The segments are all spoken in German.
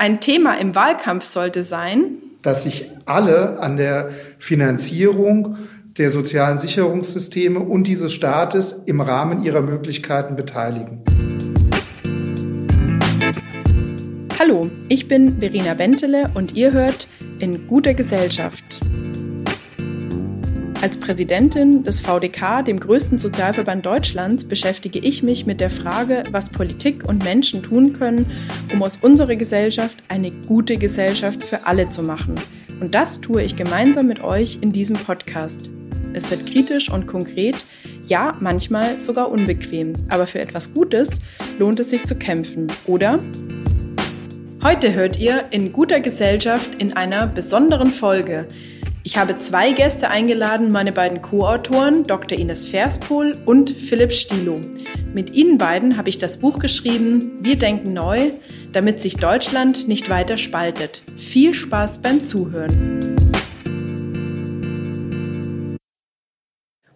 Ein Thema im Wahlkampf sollte sein, dass sich alle an der Finanzierung der sozialen Sicherungssysteme und dieses Staates im Rahmen ihrer Möglichkeiten beteiligen. Hallo, ich bin Verena Bentele und ihr hört in guter Gesellschaft. Als Präsidentin des VDK, dem größten Sozialverband Deutschlands, beschäftige ich mich mit der Frage, was Politik und Menschen tun können, um aus unserer Gesellschaft eine gute Gesellschaft für alle zu machen. Und das tue ich gemeinsam mit euch in diesem Podcast. Es wird kritisch und konkret, ja, manchmal sogar unbequem, aber für etwas Gutes lohnt es sich zu kämpfen, oder? Heute hört ihr in guter Gesellschaft in einer besonderen Folge ich habe zwei Gäste eingeladen, meine beiden Co-Autoren, Dr. Ines Verspohl und Philipp Stilo. Mit ihnen beiden habe ich das Buch geschrieben, Wir denken neu, damit sich Deutschland nicht weiter spaltet. Viel Spaß beim Zuhören.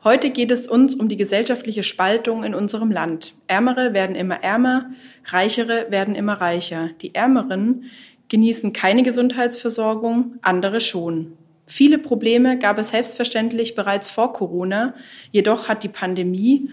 Heute geht es uns um die gesellschaftliche Spaltung in unserem Land. Ärmere werden immer ärmer, reichere werden immer reicher. Die Ärmeren genießen keine Gesundheitsversorgung, andere schon. Viele Probleme gab es selbstverständlich bereits vor Corona, jedoch hat die Pandemie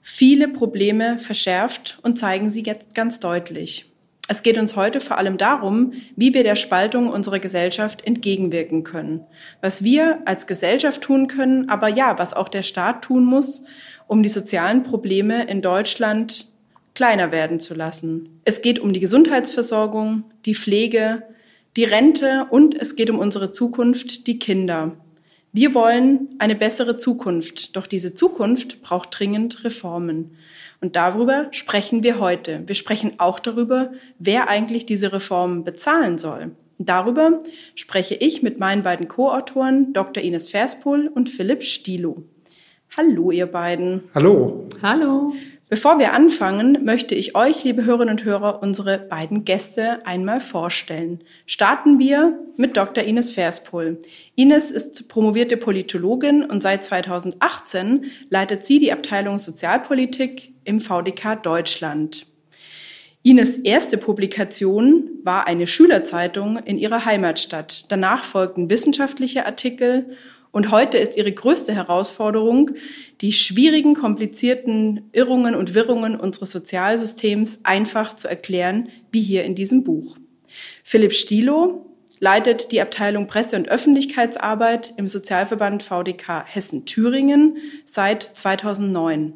viele Probleme verschärft und zeigen sie jetzt ganz deutlich. Es geht uns heute vor allem darum, wie wir der Spaltung unserer Gesellschaft entgegenwirken können. Was wir als Gesellschaft tun können, aber ja, was auch der Staat tun muss, um die sozialen Probleme in Deutschland kleiner werden zu lassen. Es geht um die Gesundheitsversorgung, die Pflege, die Rente und es geht um unsere Zukunft, die Kinder. Wir wollen eine bessere Zukunft, doch diese Zukunft braucht dringend Reformen. Und darüber sprechen wir heute. Wir sprechen auch darüber, wer eigentlich diese Reformen bezahlen soll. Darüber spreche ich mit meinen beiden Co-Autoren, Dr. Ines Verspohl und Philipp Stilo. Hallo, ihr beiden. Hallo. Hallo. Bevor wir anfangen, möchte ich euch, liebe Hörerinnen und Hörer, unsere beiden Gäste einmal vorstellen. Starten wir mit Dr. Ines Verspohl. Ines ist promovierte Politologin und seit 2018 leitet sie die Abteilung Sozialpolitik im VDK Deutschland. Ines erste Publikation war eine Schülerzeitung in ihrer Heimatstadt. Danach folgten wissenschaftliche Artikel und heute ist ihre größte Herausforderung, die schwierigen, komplizierten Irrungen und Wirrungen unseres Sozialsystems einfach zu erklären, wie hier in diesem Buch. Philipp Stilo leitet die Abteilung Presse- und Öffentlichkeitsarbeit im Sozialverband VDK Hessen-Thüringen seit 2009.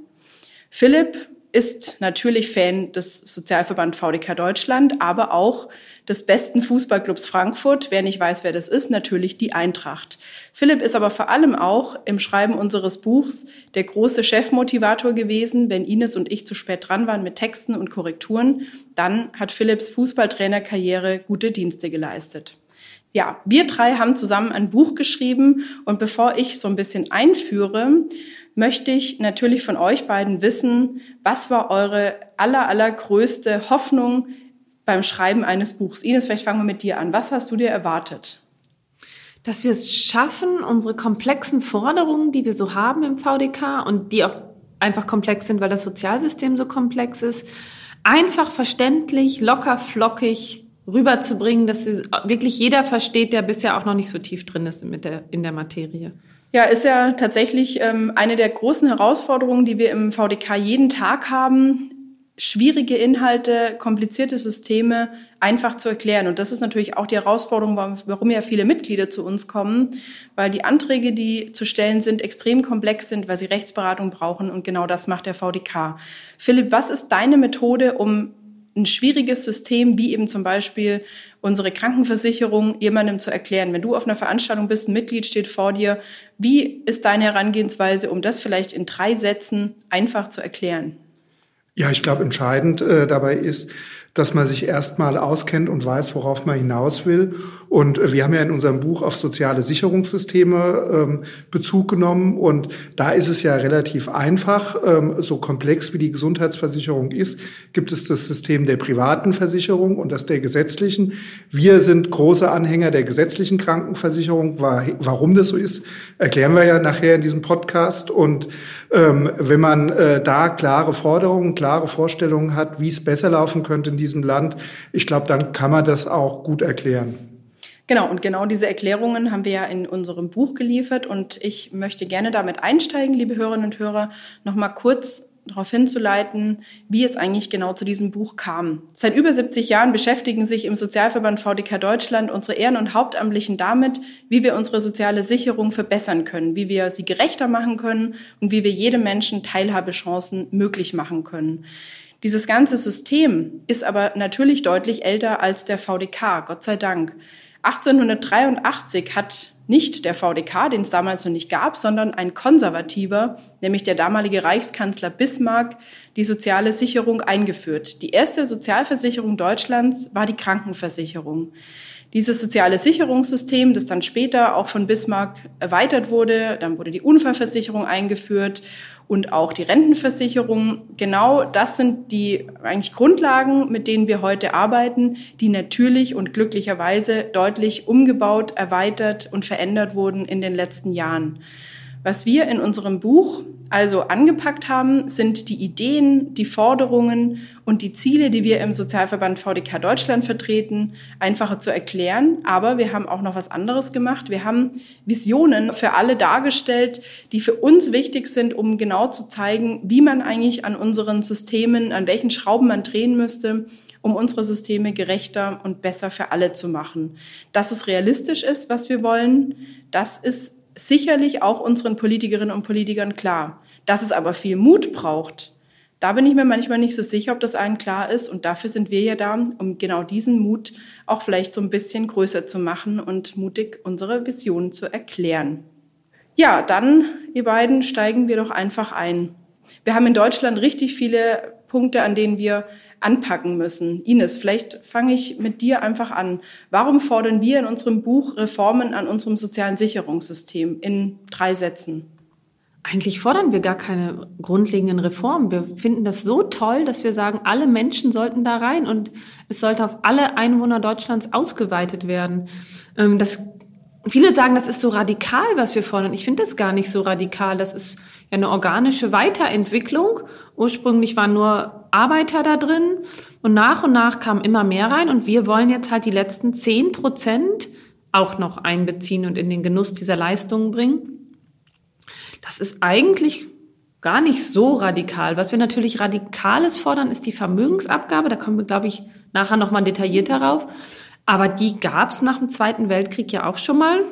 Philipp ist natürlich Fan des Sozialverband VDK Deutschland, aber auch des besten Fußballclubs Frankfurt. Wer nicht weiß, wer das ist, natürlich die Eintracht. Philipp ist aber vor allem auch im Schreiben unseres Buchs der große Chefmotivator gewesen. Wenn Ines und ich zu spät dran waren mit Texten und Korrekturen, dann hat Philipps Fußballtrainerkarriere gute Dienste geleistet. Ja, wir drei haben zusammen ein Buch geschrieben und bevor ich so ein bisschen einführe, möchte ich natürlich von euch beiden wissen, was war eure aller, allergrößte Hoffnung beim Schreiben eines Buchs? Ines, vielleicht fangen wir mit dir an. Was hast du dir erwartet? Dass wir es schaffen, unsere komplexen Forderungen, die wir so haben im VDK und die auch einfach komplex sind, weil das Sozialsystem so komplex ist, einfach verständlich, locker, flockig rüberzubringen, dass wirklich jeder versteht, der bisher auch noch nicht so tief drin ist mit der, in der Materie. Ja, ist ja tatsächlich ähm, eine der großen Herausforderungen, die wir im VDK jeden Tag haben, schwierige Inhalte, komplizierte Systeme einfach zu erklären. Und das ist natürlich auch die Herausforderung, warum ja viele Mitglieder zu uns kommen, weil die Anträge, die zu stellen sind, extrem komplex sind, weil sie Rechtsberatung brauchen. Und genau das macht der VDK. Philipp, was ist deine Methode, um ein schwieriges System wie eben zum Beispiel unsere Krankenversicherung jemandem zu erklären. Wenn du auf einer Veranstaltung bist, ein Mitglied steht vor dir, wie ist deine Herangehensweise, um das vielleicht in drei Sätzen einfach zu erklären? Ja, ich glaube, entscheidend äh, dabei ist, dass man sich erstmal auskennt und weiß, worauf man hinaus will. Und äh, wir haben ja in unserem Buch auf soziale Sicherungssysteme ähm, Bezug genommen. Und da ist es ja relativ einfach. Ähm, so komplex wie die Gesundheitsversicherung ist, gibt es das System der privaten Versicherung und das der gesetzlichen. Wir sind große Anhänger der gesetzlichen Krankenversicherung. Warum das so ist, erklären wir ja nachher in diesem Podcast. Und ähm, wenn man äh, da klare Forderungen, klare Vorstellungen hat, wie es besser laufen könnte in diesem Land, ich glaube, dann kann man das auch gut erklären. Genau, und genau diese Erklärungen haben wir ja in unserem Buch geliefert und ich möchte gerne damit einsteigen, liebe Hörerinnen und Hörer, nochmal kurz darauf hinzuleiten, wie es eigentlich genau zu diesem Buch kam. Seit über 70 Jahren beschäftigen sich im Sozialverband VDK Deutschland unsere Ehren- und Hauptamtlichen damit, wie wir unsere soziale Sicherung verbessern können, wie wir sie gerechter machen können und wie wir jedem Menschen Teilhabechancen möglich machen können. Dieses ganze System ist aber natürlich deutlich älter als der VDK, Gott sei Dank. 1883 hat nicht der VDK, den es damals noch nicht gab, sondern ein konservativer, nämlich der damalige Reichskanzler Bismarck, die soziale Sicherung eingeführt. Die erste Sozialversicherung Deutschlands war die Krankenversicherung. Dieses soziale Sicherungssystem, das dann später auch von Bismarck erweitert wurde, dann wurde die Unfallversicherung eingeführt und auch die Rentenversicherung. Genau das sind die eigentlich Grundlagen, mit denen wir heute arbeiten, die natürlich und glücklicherweise deutlich umgebaut, erweitert und verändert wurden in den letzten Jahren. Was wir in unserem Buch also angepackt haben, sind die Ideen, die Forderungen und die Ziele, die wir im Sozialverband VDK Deutschland vertreten, einfacher zu erklären. Aber wir haben auch noch was anderes gemacht. Wir haben Visionen für alle dargestellt, die für uns wichtig sind, um genau zu zeigen, wie man eigentlich an unseren Systemen, an welchen Schrauben man drehen müsste, um unsere Systeme gerechter und besser für alle zu machen. Dass es realistisch ist, was wir wollen, das ist sicherlich auch unseren Politikerinnen und Politikern klar. Dass es aber viel Mut braucht, da bin ich mir manchmal nicht so sicher, ob das allen klar ist. Und dafür sind wir ja da, um genau diesen Mut auch vielleicht so ein bisschen größer zu machen und mutig unsere Visionen zu erklären. Ja, dann, ihr beiden, steigen wir doch einfach ein. Wir haben in Deutschland richtig viele Punkte, an denen wir anpacken müssen. Ines, vielleicht fange ich mit dir einfach an. Warum fordern wir in unserem Buch Reformen an unserem sozialen Sicherungssystem in drei Sätzen? Eigentlich fordern wir gar keine grundlegenden Reformen. Wir finden das so toll, dass wir sagen, alle Menschen sollten da rein und es sollte auf alle Einwohner Deutschlands ausgeweitet werden. Ähm, das, viele sagen, das ist so radikal, was wir fordern. Ich finde das gar nicht so radikal. Das ist ja eine organische Weiterentwicklung. Ursprünglich waren nur Arbeiter da drin und nach und nach kamen immer mehr rein und wir wollen jetzt halt die letzten zehn Prozent auch noch einbeziehen und in den Genuss dieser Leistungen bringen. Das ist eigentlich gar nicht so radikal. Was wir natürlich radikales fordern, ist die Vermögensabgabe. Da kommen wir, glaube ich, nachher nochmal detailliert darauf. Aber die gab es nach dem Zweiten Weltkrieg ja auch schon mal.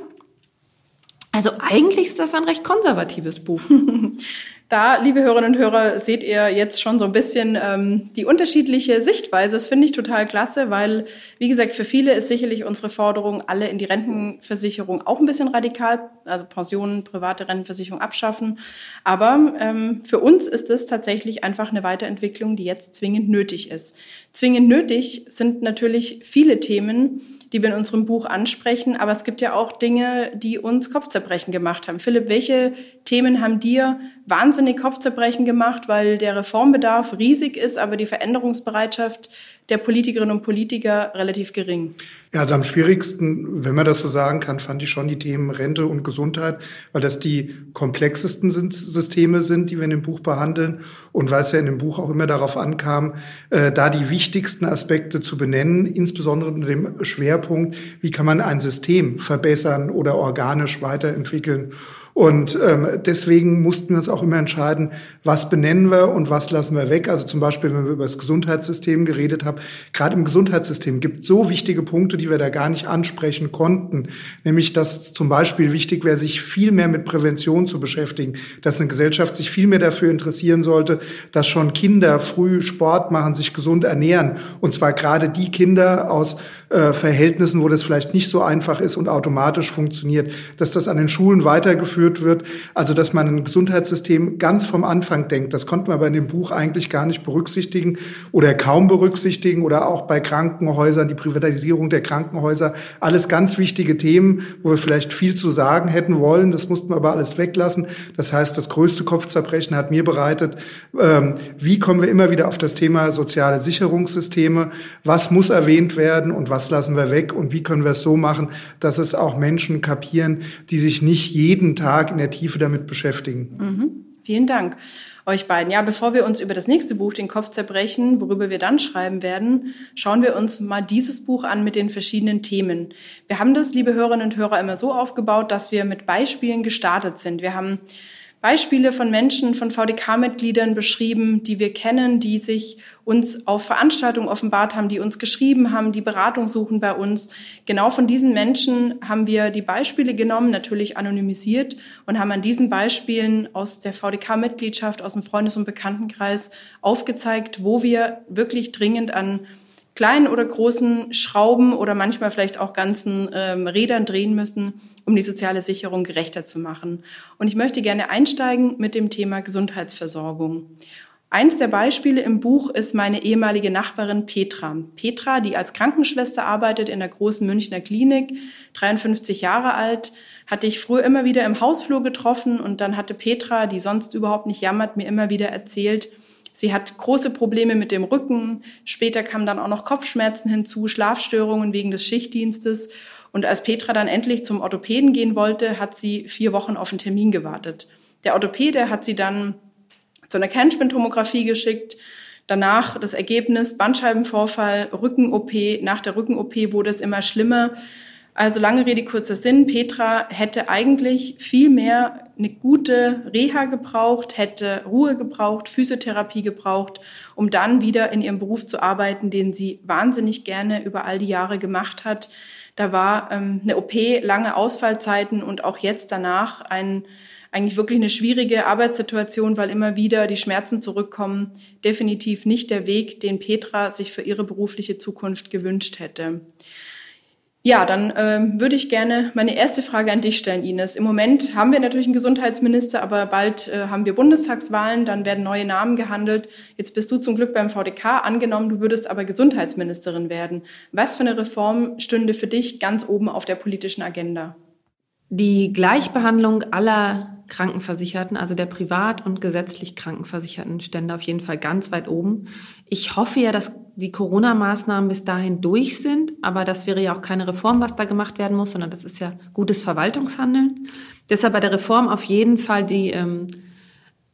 Also eigentlich ist das ein recht konservatives Buch. Da, liebe Hörerinnen und Hörer, seht ihr jetzt schon so ein bisschen ähm, die unterschiedliche Sichtweise. Das finde ich total klasse, weil, wie gesagt, für viele ist sicherlich unsere Forderung, alle in die Rentenversicherung auch ein bisschen radikal, also Pensionen, private Rentenversicherung abschaffen. Aber ähm, für uns ist es tatsächlich einfach eine Weiterentwicklung, die jetzt zwingend nötig ist. Zwingend nötig sind natürlich viele Themen, die wir in unserem Buch ansprechen. Aber es gibt ja auch Dinge, die uns Kopfzerbrechen gemacht haben. Philipp, welche Themen haben dir wahnsinnig Kopfzerbrechen gemacht, weil der Reformbedarf riesig ist, aber die Veränderungsbereitschaft der Politikerinnen und Politiker relativ gering. Ja, also am schwierigsten, wenn man das so sagen kann, fand ich schon die Themen Rente und Gesundheit, weil das die komplexesten Systeme sind, die wir in dem Buch behandeln und weil es ja in dem Buch auch immer darauf ankam, äh, da die wichtigsten Aspekte zu benennen, insbesondere unter dem Schwerpunkt, wie kann man ein System verbessern oder organisch weiterentwickeln. Und ähm, deswegen mussten wir uns auch immer entscheiden, was benennen wir und was lassen wir weg. Also zum Beispiel, wenn wir über das Gesundheitssystem geredet haben, gerade im Gesundheitssystem gibt es so wichtige Punkte, die wir da gar nicht ansprechen konnten. Nämlich, dass zum Beispiel wichtig wäre, sich viel mehr mit Prävention zu beschäftigen, dass eine Gesellschaft sich viel mehr dafür interessieren sollte, dass schon Kinder früh Sport machen, sich gesund ernähren. Und zwar gerade die Kinder aus äh, Verhältnissen, wo das vielleicht nicht so einfach ist und automatisch funktioniert, dass das an den Schulen weitergeführt wird. Also, dass man ein Gesundheitssystem ganz vom Anfang denkt. Das konnte man aber in dem Buch eigentlich gar nicht berücksichtigen oder kaum berücksichtigen oder auch bei Krankenhäusern, die Privatisierung der Krankenhäuser. Alles ganz wichtige Themen, wo wir vielleicht viel zu sagen hätten wollen. Das mussten wir aber alles weglassen. Das heißt, das größte Kopfzerbrechen hat mir bereitet, ähm, wie kommen wir immer wieder auf das Thema soziale Sicherungssysteme? Was muss erwähnt werden und was lassen wir weg und wie können wir es so machen, dass es auch Menschen kapieren, die sich nicht jeden Tag in der Tiefe damit beschäftigen. Mhm. Vielen Dank. euch beiden. Ja, bevor wir uns über das nächste Buch den Kopf zerbrechen, worüber wir dann schreiben werden, schauen wir uns mal dieses Buch an mit den verschiedenen Themen. Wir haben das, liebe Hörerinnen und Hörer, immer so aufgebaut, dass wir mit Beispielen gestartet sind. Wir haben Beispiele von Menschen, von VDK-Mitgliedern beschrieben, die wir kennen, die sich uns auf Veranstaltungen offenbart haben, die uns geschrieben haben, die Beratung suchen bei uns. Genau von diesen Menschen haben wir die Beispiele genommen, natürlich anonymisiert und haben an diesen Beispielen aus der VDK-Mitgliedschaft, aus dem Freundes- und Bekanntenkreis aufgezeigt, wo wir wirklich dringend an kleinen oder großen Schrauben oder manchmal vielleicht auch ganzen ähm, Rädern drehen müssen, um die soziale Sicherung gerechter zu machen. Und ich möchte gerne einsteigen mit dem Thema Gesundheitsversorgung. Eins der Beispiele im Buch ist meine ehemalige Nachbarin Petra. Petra, die als Krankenschwester arbeitet in der großen Münchner Klinik, 53 Jahre alt, hatte ich früher immer wieder im Hausflur getroffen und dann hatte Petra, die sonst überhaupt nicht jammert, mir immer wieder erzählt, Sie hat große Probleme mit dem Rücken. Später kamen dann auch noch Kopfschmerzen hinzu, Schlafstörungen wegen des Schichtdienstes. Und als Petra dann endlich zum Orthopäden gehen wollte, hat sie vier Wochen auf einen Termin gewartet. Der Orthopäde hat sie dann zu einer Kernspintomographie geschickt. Danach das Ergebnis Bandscheibenvorfall, Rücken-OP. Nach der Rücken-OP wurde es immer schlimmer. Also lange Rede, kurzer Sinn. Petra hätte eigentlich viel mehr eine gute Reha gebraucht, hätte Ruhe gebraucht, Physiotherapie gebraucht, um dann wieder in ihrem Beruf zu arbeiten, den sie wahnsinnig gerne über all die Jahre gemacht hat. Da war ähm, eine OP, lange Ausfallzeiten und auch jetzt danach ein, eigentlich wirklich eine schwierige Arbeitssituation, weil immer wieder die Schmerzen zurückkommen. Definitiv nicht der Weg, den Petra sich für ihre berufliche Zukunft gewünscht hätte. Ja, dann ähm, würde ich gerne meine erste Frage an dich stellen, Ines. Im Moment haben wir natürlich einen Gesundheitsminister, aber bald äh, haben wir Bundestagswahlen, dann werden neue Namen gehandelt. Jetzt bist du zum Glück beim VDK angenommen, du würdest aber Gesundheitsministerin werden. Was für eine Reform stünde für dich ganz oben auf der politischen Agenda? Die Gleichbehandlung aller Krankenversicherten, also der privat und gesetzlich Krankenversicherten, stände auf jeden Fall ganz weit oben. Ich hoffe ja, dass die Corona-Maßnahmen bis dahin durch sind, aber das wäre ja auch keine Reform, was da gemacht werden muss, sondern das ist ja gutes Verwaltungshandeln. Deshalb bei der Reform auf jeden Fall die ähm,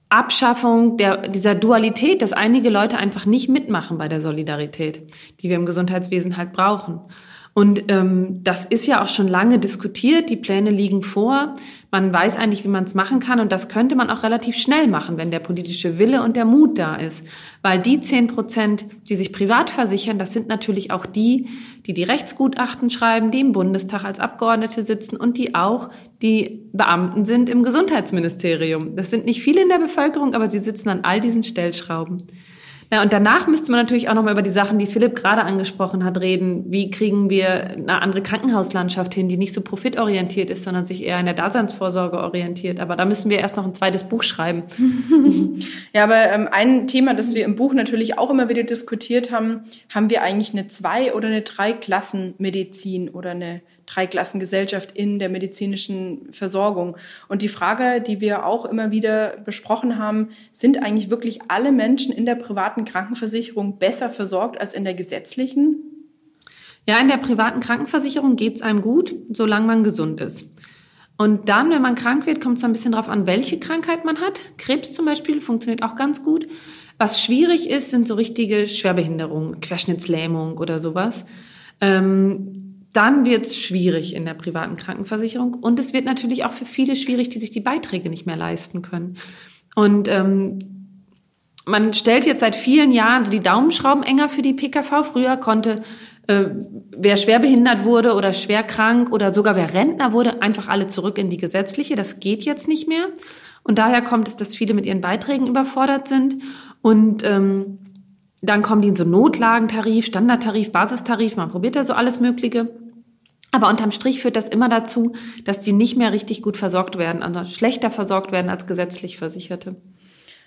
Abschaffung der, dieser Dualität, dass einige Leute einfach nicht mitmachen bei der Solidarität, die wir im Gesundheitswesen halt brauchen. Und ähm, das ist ja auch schon lange diskutiert. Die Pläne liegen vor. Man weiß eigentlich, wie man es machen kann. Und das könnte man auch relativ schnell machen, wenn der politische Wille und der Mut da ist. Weil die zehn Prozent, die sich privat versichern, das sind natürlich auch die, die die Rechtsgutachten schreiben, die im Bundestag als Abgeordnete sitzen und die auch die Beamten sind im Gesundheitsministerium. Das sind nicht viele in der Bevölkerung, aber sie sitzen an all diesen Stellschrauben. Na, und danach müsste man natürlich auch nochmal über die Sachen, die Philipp gerade angesprochen hat, reden. Wie kriegen wir eine andere Krankenhauslandschaft hin, die nicht so profitorientiert ist, sondern sich eher in der Daseinsvorsorge orientiert. Aber da müssen wir erst noch ein zweites Buch schreiben. ja, aber ähm, ein Thema, das wir im Buch natürlich auch immer wieder diskutiert haben, haben wir eigentlich eine Zwei- oder eine Drei-Klassen-Medizin oder eine Dreiklassengesellschaft in der medizinischen Versorgung. Und die Frage, die wir auch immer wieder besprochen haben, sind eigentlich wirklich alle Menschen in der privaten Krankenversicherung besser versorgt als in der gesetzlichen? Ja, in der privaten Krankenversicherung geht es einem gut, solange man gesund ist. Und dann, wenn man krank wird, kommt es ein bisschen darauf an, welche Krankheit man hat. Krebs zum Beispiel funktioniert auch ganz gut. Was schwierig ist, sind so richtige Schwerbehinderungen, Querschnittslähmung oder sowas. Ähm, dann wird es schwierig in der privaten Krankenversicherung. Und es wird natürlich auch für viele schwierig, die sich die Beiträge nicht mehr leisten können. Und ähm, man stellt jetzt seit vielen Jahren die Daumenschrauben enger für die PKV. Früher konnte, äh, wer schwer behindert wurde oder schwer krank oder sogar wer Rentner wurde, einfach alle zurück in die gesetzliche. Das geht jetzt nicht mehr. Und daher kommt es, dass viele mit ihren Beiträgen überfordert sind. Und ähm, dann kommen die in so Notlagentarif, Standardtarif, Basistarif. Man probiert da so alles Mögliche. Aber unterm Strich führt das immer dazu, dass die nicht mehr richtig gut versorgt werden, also schlechter versorgt werden als gesetzlich Versicherte.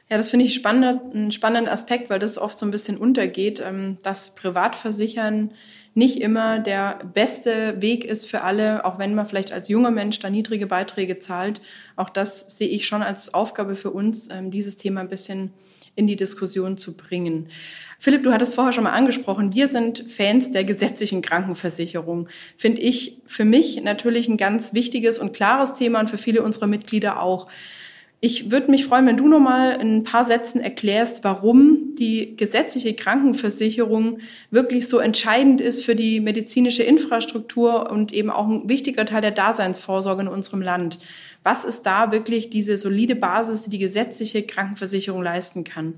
Ja, das finde ich spannend, einen spannenden Aspekt, weil das oft so ein bisschen untergeht, ähm, dass Privatversichern nicht immer der beste Weg ist für alle, auch wenn man vielleicht als junger Mensch da niedrige Beiträge zahlt. Auch das sehe ich schon als Aufgabe für uns, ähm, dieses Thema ein bisschen in die Diskussion zu bringen. Philipp, du hattest vorher schon mal angesprochen, wir sind Fans der gesetzlichen Krankenversicherung. Finde ich für mich natürlich ein ganz wichtiges und klares Thema und für viele unserer Mitglieder auch. Ich würde mich freuen, wenn du noch mal in ein paar Sätzen erklärst, warum die gesetzliche Krankenversicherung wirklich so entscheidend ist für die medizinische Infrastruktur und eben auch ein wichtiger Teil der Daseinsvorsorge in unserem Land. Was ist da wirklich diese solide Basis, die die gesetzliche Krankenversicherung leisten kann?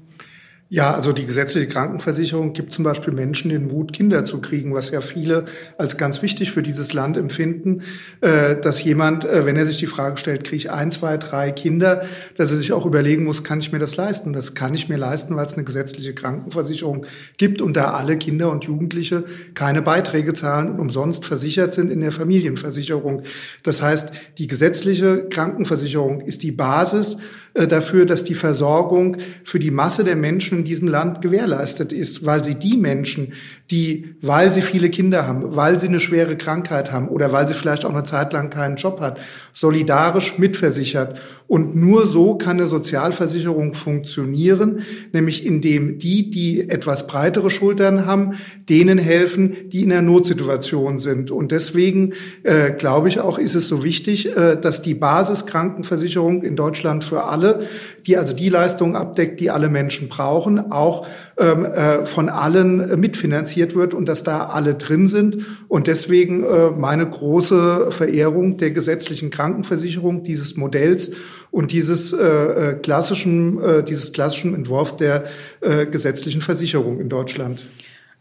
Ja, also die gesetzliche Krankenversicherung gibt zum Beispiel Menschen den Mut, Kinder zu kriegen, was ja viele als ganz wichtig für dieses Land empfinden, äh, dass jemand, äh, wenn er sich die Frage stellt, kriege ich ein, zwei, drei Kinder, dass er sich auch überlegen muss, kann ich mir das leisten? Das kann ich mir leisten, weil es eine gesetzliche Krankenversicherung gibt und da alle Kinder und Jugendliche keine Beiträge zahlen und umsonst versichert sind in der Familienversicherung. Das heißt, die gesetzliche Krankenversicherung ist die Basis dafür, dass die Versorgung für die Masse der Menschen in diesem Land gewährleistet ist, weil sie die Menschen, die, weil sie viele Kinder haben, weil sie eine schwere Krankheit haben oder weil sie vielleicht auch eine Zeit lang keinen Job hat, solidarisch mitversichert. Und nur so kann eine Sozialversicherung funktionieren, nämlich indem die, die etwas breitere Schultern haben, denen helfen, die in einer Notsituation sind. Und deswegen äh, glaube ich auch, ist es so wichtig, äh, dass die Basiskrankenversicherung in Deutschland für alle, die also die Leistungen abdeckt, die alle Menschen brauchen, auch ähm, äh, von allen mitfinanziert wird und dass da alle drin sind. Und deswegen äh, meine große Verehrung der gesetzlichen Krankenversicherung, dieses Modells und dieses äh, äh klassischen, äh, dieses klassischen Entwurf der äh, gesetzlichen Versicherung in Deutschland.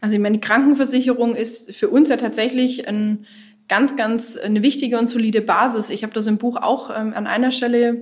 Also ich meine, die Krankenversicherung ist für uns ja tatsächlich ein ganz, ganz eine wichtige und solide Basis. Ich habe das im Buch auch ähm, an einer Stelle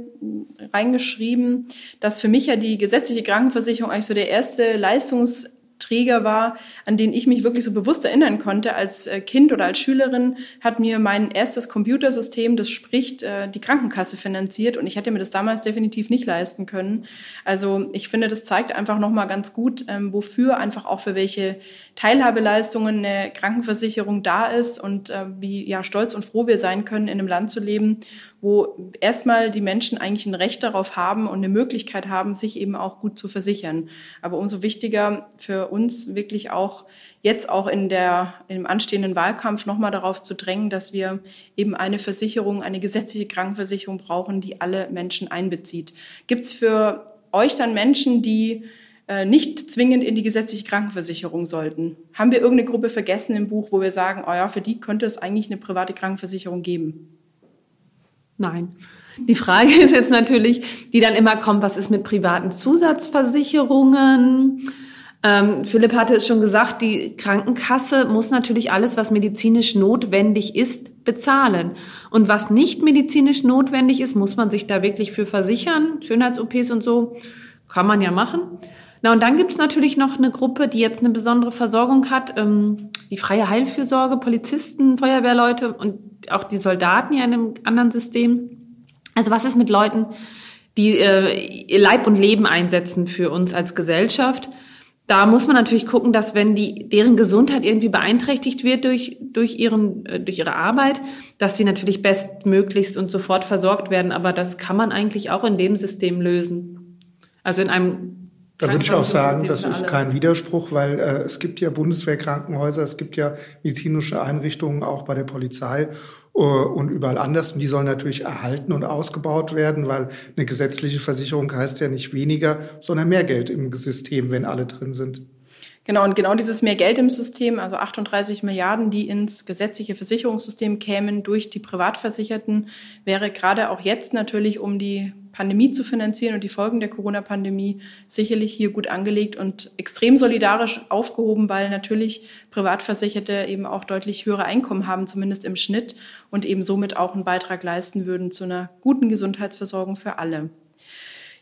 reingeschrieben, dass für mich ja die gesetzliche Krankenversicherung eigentlich so der erste Leistungs Träger war, an den ich mich wirklich so bewusst erinnern konnte. Als äh, Kind oder als Schülerin hat mir mein erstes Computersystem, das spricht, äh, die Krankenkasse finanziert und ich hätte mir das damals definitiv nicht leisten können. Also ich finde, das zeigt einfach nochmal ganz gut, ähm, wofür einfach auch für welche Teilhabeleistungen eine Krankenversicherung da ist und äh, wie ja stolz und froh wir sein können, in einem Land zu leben, wo erstmal die Menschen eigentlich ein Recht darauf haben und eine Möglichkeit haben, sich eben auch gut zu versichern. Aber umso wichtiger für uns wirklich auch jetzt auch in der, im anstehenden Wahlkampf nochmal darauf zu drängen, dass wir eben eine Versicherung, eine gesetzliche Krankenversicherung brauchen, die alle Menschen einbezieht. Gibt es für euch dann Menschen, die äh, nicht zwingend in die gesetzliche Krankenversicherung sollten? Haben wir irgendeine Gruppe vergessen im Buch, wo wir sagen, oh ja, für die könnte es eigentlich eine private Krankenversicherung geben? Nein. Die Frage ist jetzt natürlich, die dann immer kommt, was ist mit privaten Zusatzversicherungen? Ähm, Philipp hatte es schon gesagt, die Krankenkasse muss natürlich alles, was medizinisch notwendig ist, bezahlen. Und was nicht medizinisch notwendig ist, muss man sich da wirklich für versichern. Schönheits-OPs und so kann man ja machen. Na, und dann gibt es natürlich noch eine Gruppe, die jetzt eine besondere Versorgung hat, ähm, die freie Heilfürsorge, Polizisten, Feuerwehrleute und auch die Soldaten ja in einem anderen System. Also was ist mit Leuten, die äh, ihr Leib und Leben einsetzen für uns als Gesellschaft? Da muss man natürlich gucken, dass wenn die, deren Gesundheit irgendwie beeinträchtigt wird durch, durch, ihren, äh, durch ihre Arbeit, dass sie natürlich bestmöglichst und sofort versorgt werden. Aber das kann man eigentlich auch in dem System lösen. Also in einem da würde ich auch sagen, das ist kein Widerspruch, weil äh, es gibt ja Bundeswehrkrankenhäuser, es gibt ja medizinische Einrichtungen auch bei der Polizei und überall anders. Und die sollen natürlich erhalten und ausgebaut werden, weil eine gesetzliche Versicherung heißt ja nicht weniger, sondern mehr Geld im System, wenn alle drin sind. Genau, und genau dieses mehr Geld im System, also 38 Milliarden, die ins gesetzliche Versicherungssystem kämen durch die Privatversicherten, wäre gerade auch jetzt natürlich, um die Pandemie zu finanzieren und die Folgen der Corona-Pandemie sicherlich hier gut angelegt und extrem solidarisch aufgehoben, weil natürlich Privatversicherte eben auch deutlich höhere Einkommen haben, zumindest im Schnitt, und eben somit auch einen Beitrag leisten würden zu einer guten Gesundheitsversorgung für alle.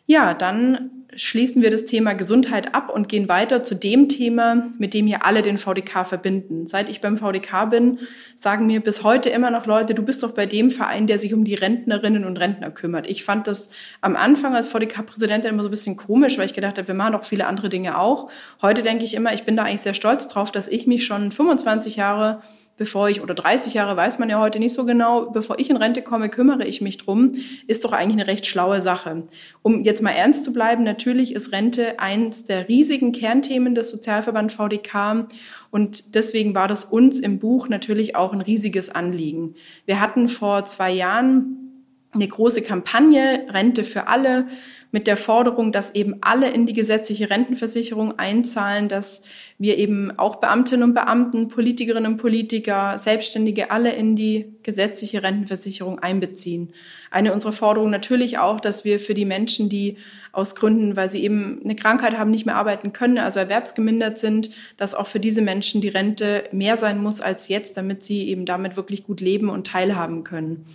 Ja, dann schließen wir das Thema Gesundheit ab und gehen weiter zu dem Thema, mit dem hier alle den VDK verbinden. Seit ich beim VDK bin, sagen mir bis heute immer noch Leute, du bist doch bei dem Verein, der sich um die Rentnerinnen und Rentner kümmert. Ich fand das am Anfang als VDK-Präsidentin immer so ein bisschen komisch, weil ich gedacht habe, wir machen doch viele andere Dinge auch. Heute denke ich immer, ich bin da eigentlich sehr stolz drauf, dass ich mich schon 25 Jahre bevor ich, oder 30 Jahre weiß man ja heute nicht so genau, bevor ich in Rente komme, kümmere ich mich drum, ist doch eigentlich eine recht schlaue Sache. Um jetzt mal ernst zu bleiben, natürlich ist Rente eins der riesigen Kernthemen des Sozialverband VDK und deswegen war das uns im Buch natürlich auch ein riesiges Anliegen. Wir hatten vor zwei Jahren eine große Kampagne Rente für alle mit der Forderung, dass eben alle in die gesetzliche Rentenversicherung einzahlen, dass wir eben auch Beamtinnen und Beamten, Politikerinnen und Politiker, Selbstständige alle in die gesetzliche Rentenversicherung einbeziehen. Eine unserer Forderungen natürlich auch, dass wir für die Menschen, die aus Gründen, weil sie eben eine Krankheit haben, nicht mehr arbeiten können, also erwerbsgemindert sind, dass auch für diese Menschen die Rente mehr sein muss als jetzt, damit sie eben damit wirklich gut leben und teilhaben können.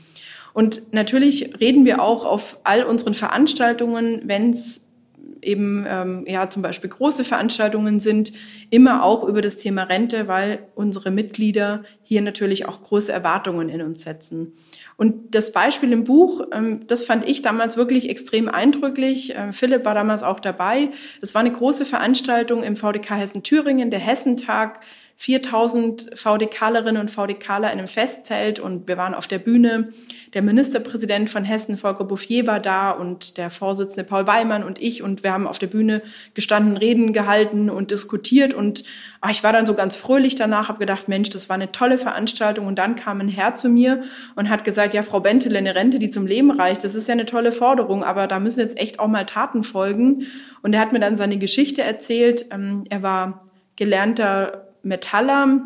Und natürlich reden wir auch auf all unseren Veranstaltungen, wenn es eben ähm, ja zum Beispiel große Veranstaltungen sind, immer auch über das Thema Rente, weil unsere Mitglieder hier natürlich auch große Erwartungen in uns setzen. Und das Beispiel im Buch, ähm, das fand ich damals wirklich extrem eindrücklich. Ähm, Philipp war damals auch dabei. Das war eine große Veranstaltung im VDK Hessen Thüringen, der Hessentag 4000 VDKlerinnen und VDKler in einem Festzelt und wir waren auf der Bühne. Der Ministerpräsident von Hessen, Volker Bouffier, war da und der Vorsitzende Paul Weimann und ich und wir haben auf der Bühne gestanden, Reden gehalten und diskutiert und ach, ich war dann so ganz fröhlich danach, habe gedacht, Mensch, das war eine tolle Veranstaltung und dann kam ein Herr zu mir und hat gesagt, ja, Frau Bentele, eine Rente, die zum Leben reicht, das ist ja eine tolle Forderung, aber da müssen jetzt echt auch mal Taten folgen und er hat mir dann seine Geschichte erzählt. Ähm, er war gelernter Metaller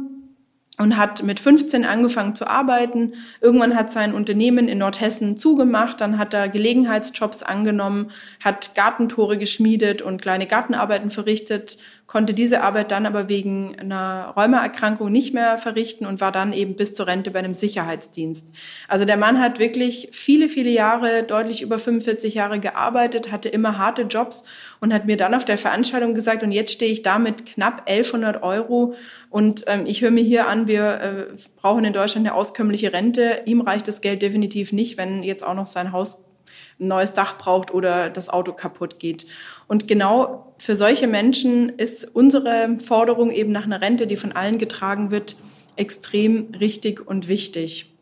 und hat mit 15 angefangen zu arbeiten. Irgendwann hat sein Unternehmen in Nordhessen zugemacht, dann hat er Gelegenheitsjobs angenommen, hat Gartentore geschmiedet und kleine Gartenarbeiten verrichtet konnte diese Arbeit dann aber wegen einer Rheumaerkrankung nicht mehr verrichten und war dann eben bis zur Rente bei einem Sicherheitsdienst. Also der Mann hat wirklich viele, viele Jahre, deutlich über 45 Jahre gearbeitet, hatte immer harte Jobs und hat mir dann auf der Veranstaltung gesagt, und jetzt stehe ich da mit knapp 1100 Euro und ähm, ich höre mir hier an, wir äh, brauchen in Deutschland eine auskömmliche Rente. Ihm reicht das Geld definitiv nicht, wenn jetzt auch noch sein Haus ein neues Dach braucht oder das Auto kaputt geht. Und genau für solche Menschen ist unsere Forderung eben nach einer Rente, die von allen getragen wird, extrem richtig und wichtig.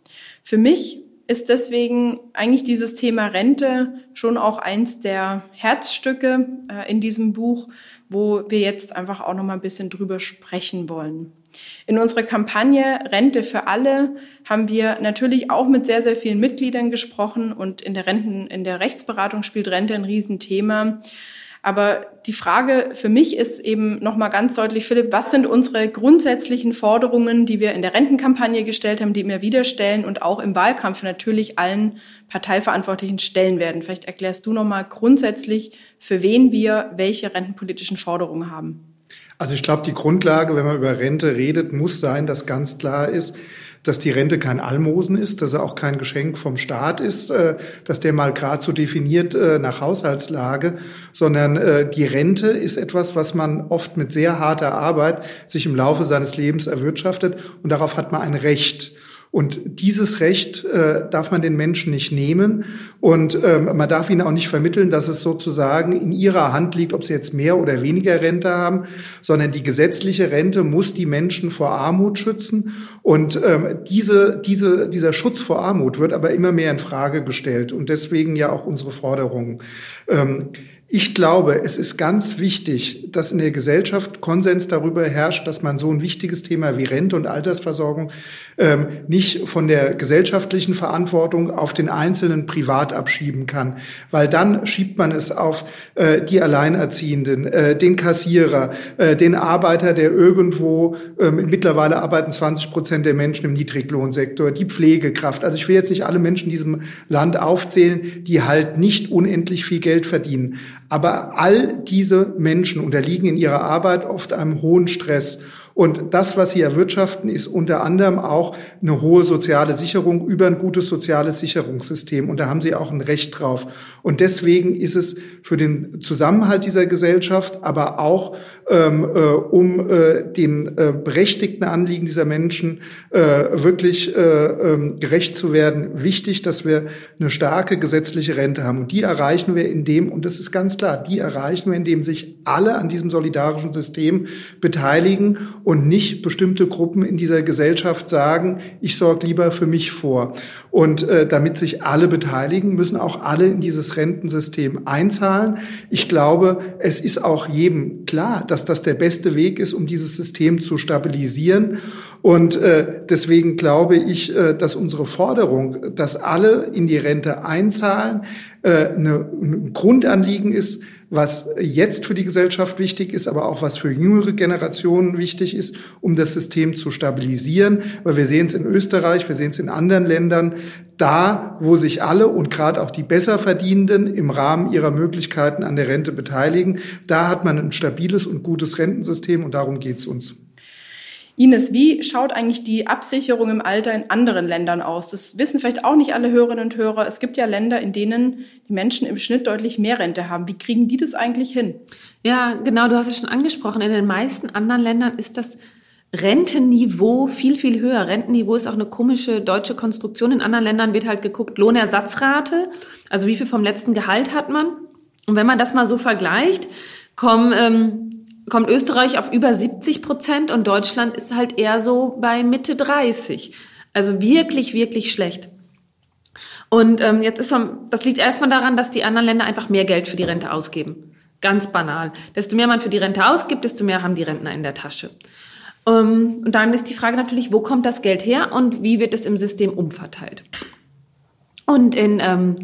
Für mich ist deswegen eigentlich dieses Thema Rente schon auch eins der Herzstücke äh, in diesem Buch, wo wir jetzt einfach auch noch mal ein bisschen drüber sprechen wollen. In unserer Kampagne Rente für alle haben wir natürlich auch mit sehr, sehr vielen Mitgliedern gesprochen und in der Renten, in der Rechtsberatung spielt Rente ein Riesenthema. Aber die Frage für mich ist eben nochmal ganz deutlich, Philipp, was sind unsere grundsätzlichen Forderungen, die wir in der Rentenkampagne gestellt haben, die wir wieder stellen und auch im Wahlkampf natürlich allen Parteiverantwortlichen stellen werden? Vielleicht erklärst du nochmal grundsätzlich, für wen wir welche rentenpolitischen Forderungen haben. Also ich glaube, die Grundlage, wenn man über Rente redet, muss sein, dass ganz klar ist, dass die Rente kein Almosen ist, dass er auch kein Geschenk vom Staat ist, äh, dass der mal gerade so definiert äh, nach Haushaltslage, sondern äh, die Rente ist etwas, was man oft mit sehr harter Arbeit sich im Laufe seines Lebens erwirtschaftet und darauf hat man ein Recht. Und dieses Recht äh, darf man den Menschen nicht nehmen und ähm, man darf ihnen auch nicht vermitteln, dass es sozusagen in ihrer Hand liegt, ob sie jetzt mehr oder weniger Rente haben, sondern die gesetzliche Rente muss die Menschen vor Armut schützen. Und ähm, diese, diese, dieser Schutz vor Armut wird aber immer mehr in Frage gestellt und deswegen ja auch unsere Forderungen. Ähm, ich glaube, es ist ganz wichtig, dass in der Gesellschaft Konsens darüber herrscht, dass man so ein wichtiges Thema wie Rente und Altersversorgung ähm, nicht von der gesellschaftlichen Verantwortung auf den Einzelnen privat abschieben kann, weil dann schiebt man es auf äh, die Alleinerziehenden, äh, den Kassierer, äh, den Arbeiter, der irgendwo ähm, mittlerweile arbeiten 20 Prozent der Menschen im Niedriglohnsektor, die Pflegekraft. Also ich will jetzt nicht alle Menschen in diesem Land aufzählen, die halt nicht unendlich viel Geld verdienen. Aber all diese Menschen unterliegen in ihrer Arbeit oft einem hohen Stress. Und das, was sie erwirtschaften, ist unter anderem auch eine hohe soziale Sicherung über ein gutes soziales Sicherungssystem. Und da haben sie auch ein Recht drauf. Und deswegen ist es für den Zusammenhalt dieser Gesellschaft, aber auch ähm, äh, um äh, den äh, berechtigten Anliegen dieser Menschen äh, wirklich äh, ähm, gerecht zu werden, wichtig, dass wir eine starke gesetzliche Rente haben. Und die erreichen wir indem, und das ist ganz klar, die erreichen wir, indem sich alle an diesem solidarischen System beteiligen und nicht bestimmte Gruppen in dieser Gesellschaft sagen, ich sorge lieber für mich vor. Und äh, damit sich alle beteiligen, müssen auch alle in dieses Rentensystem einzahlen. Ich glaube, es ist auch jedem klar, dass das der beste Weg ist, um dieses System zu stabilisieren. Und äh, deswegen glaube ich, äh, dass unsere Forderung, dass alle in die Rente einzahlen, eine, ein Grundanliegen ist, was jetzt für die Gesellschaft wichtig ist, aber auch was für jüngere Generationen wichtig ist, um das System zu stabilisieren. Weil wir sehen es in Österreich, wir sehen es in anderen Ländern, da, wo sich alle und gerade auch die Besserverdienenden im Rahmen ihrer Möglichkeiten an der Rente beteiligen, da hat man ein stabiles und gutes Rentensystem und darum geht es uns. Ines, wie schaut eigentlich die Absicherung im Alter in anderen Ländern aus? Das wissen vielleicht auch nicht alle Hörerinnen und Hörer. Es gibt ja Länder, in denen die Menschen im Schnitt deutlich mehr Rente haben. Wie kriegen die das eigentlich hin? Ja, genau, du hast es schon angesprochen. In den meisten anderen Ländern ist das Rentenniveau viel, viel höher. Rentenniveau ist auch eine komische deutsche Konstruktion. In anderen Ländern wird halt geguckt, Lohnersatzrate, also wie viel vom letzten Gehalt hat man. Und wenn man das mal so vergleicht, kommen ähm, kommt Österreich auf über 70 Prozent und Deutschland ist halt eher so bei Mitte 30. Also wirklich, wirklich schlecht. Und ähm, jetzt ist das liegt erstmal daran, dass die anderen Länder einfach mehr Geld für die Rente ausgeben. Ganz banal. Desto mehr man für die Rente ausgibt, desto mehr haben die Rentner in der Tasche. Ähm, und dann ist die Frage natürlich, wo kommt das Geld her und wie wird es im System umverteilt? Und in ähm,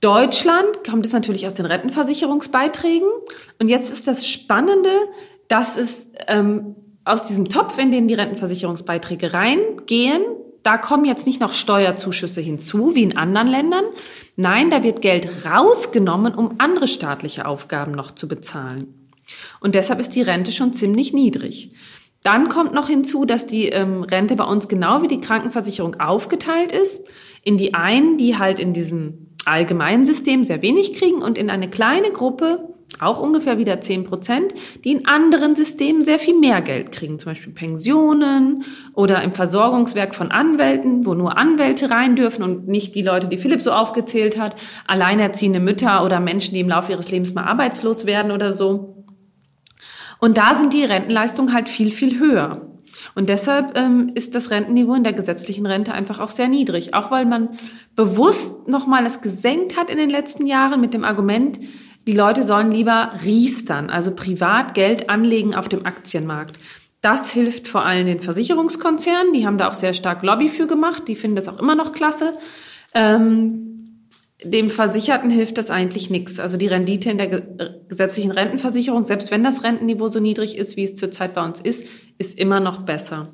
Deutschland kommt es natürlich aus den Rentenversicherungsbeiträgen. Und jetzt ist das Spannende, dass es ähm, aus diesem Topf, in den die Rentenversicherungsbeiträge reingehen, da kommen jetzt nicht noch Steuerzuschüsse hinzu, wie in anderen Ländern. Nein, da wird Geld rausgenommen, um andere staatliche Aufgaben noch zu bezahlen. Und deshalb ist die Rente schon ziemlich niedrig. Dann kommt noch hinzu, dass die ähm, Rente bei uns genau wie die Krankenversicherung aufgeteilt ist. In die einen, die halt in diesem allgemeinen System sehr wenig kriegen und in eine kleine Gruppe, auch ungefähr wieder 10 Prozent, die in anderen Systemen sehr viel mehr Geld kriegen, zum Beispiel Pensionen oder im Versorgungswerk von Anwälten, wo nur Anwälte rein dürfen und nicht die Leute, die Philipp so aufgezählt hat, alleinerziehende Mütter oder Menschen, die im Laufe ihres Lebens mal arbeitslos werden oder so. Und da sind die Rentenleistungen halt viel, viel höher. Und deshalb ähm, ist das Rentenniveau in der gesetzlichen Rente einfach auch sehr niedrig. Auch weil man bewusst nochmal es gesenkt hat in den letzten Jahren mit dem Argument, die Leute sollen lieber riestern, also privat Geld anlegen auf dem Aktienmarkt. Das hilft vor allem den Versicherungskonzernen. Die haben da auch sehr stark Lobby für gemacht. Die finden das auch immer noch klasse. Ähm, dem Versicherten hilft das eigentlich nichts. Also die Rendite in der gesetzlichen Rentenversicherung, selbst wenn das Rentenniveau so niedrig ist, wie es zurzeit bei uns ist, ist immer noch besser.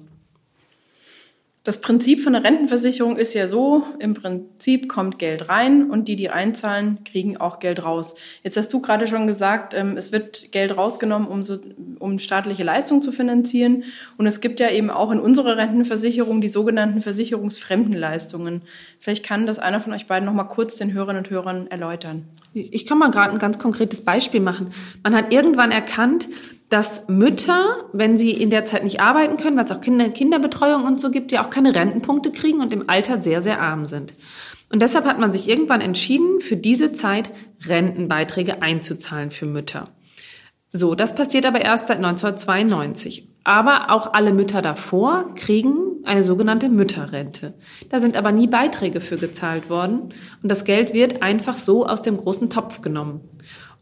Das Prinzip von der Rentenversicherung ist ja so, im Prinzip kommt Geld rein und die, die einzahlen, kriegen auch Geld raus. Jetzt hast du gerade schon gesagt, ähm, es wird Geld rausgenommen, um, so, um staatliche Leistungen zu finanzieren. Und es gibt ja eben auch in unserer Rentenversicherung die sogenannten Versicherungsfremdenleistungen. Vielleicht kann das einer von euch beiden noch mal kurz den Hörerinnen und Hörern erläutern. Ich kann mal gerade ein ganz konkretes Beispiel machen. Man hat irgendwann erkannt, dass Mütter, wenn sie in der Zeit nicht arbeiten können, weil es auch Kinder, Kinderbetreuung und so gibt, ja auch keine Rentenpunkte kriegen und im Alter sehr, sehr arm sind. Und deshalb hat man sich irgendwann entschieden, für diese Zeit Rentenbeiträge einzuzahlen für Mütter. So, das passiert aber erst seit 1992. Aber auch alle Mütter davor kriegen eine sogenannte Mütterrente. Da sind aber nie Beiträge für gezahlt worden und das Geld wird einfach so aus dem großen Topf genommen.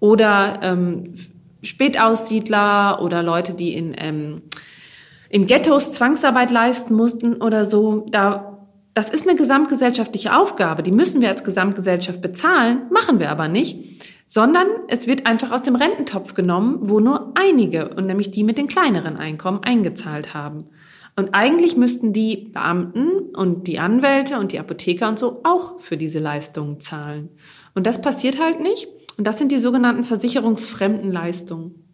Oder ähm, Spätaussiedler oder Leute, die in, ähm, in Ghettos Zwangsarbeit leisten mussten oder so. Da, das ist eine gesamtgesellschaftliche Aufgabe. Die müssen wir als Gesamtgesellschaft bezahlen, machen wir aber nicht, sondern es wird einfach aus dem Rententopf genommen, wo nur einige, und nämlich die mit den kleineren Einkommen, eingezahlt haben. Und eigentlich müssten die Beamten und die Anwälte und die Apotheker und so auch für diese Leistungen zahlen. Und das passiert halt nicht. Und das sind die sogenannten versicherungsfremden Leistungen.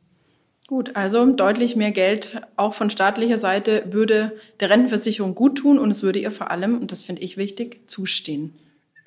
Gut, also deutlich mehr Geld auch von staatlicher Seite würde der Rentenversicherung gut tun und es würde ihr vor allem, und das finde ich wichtig, zustehen.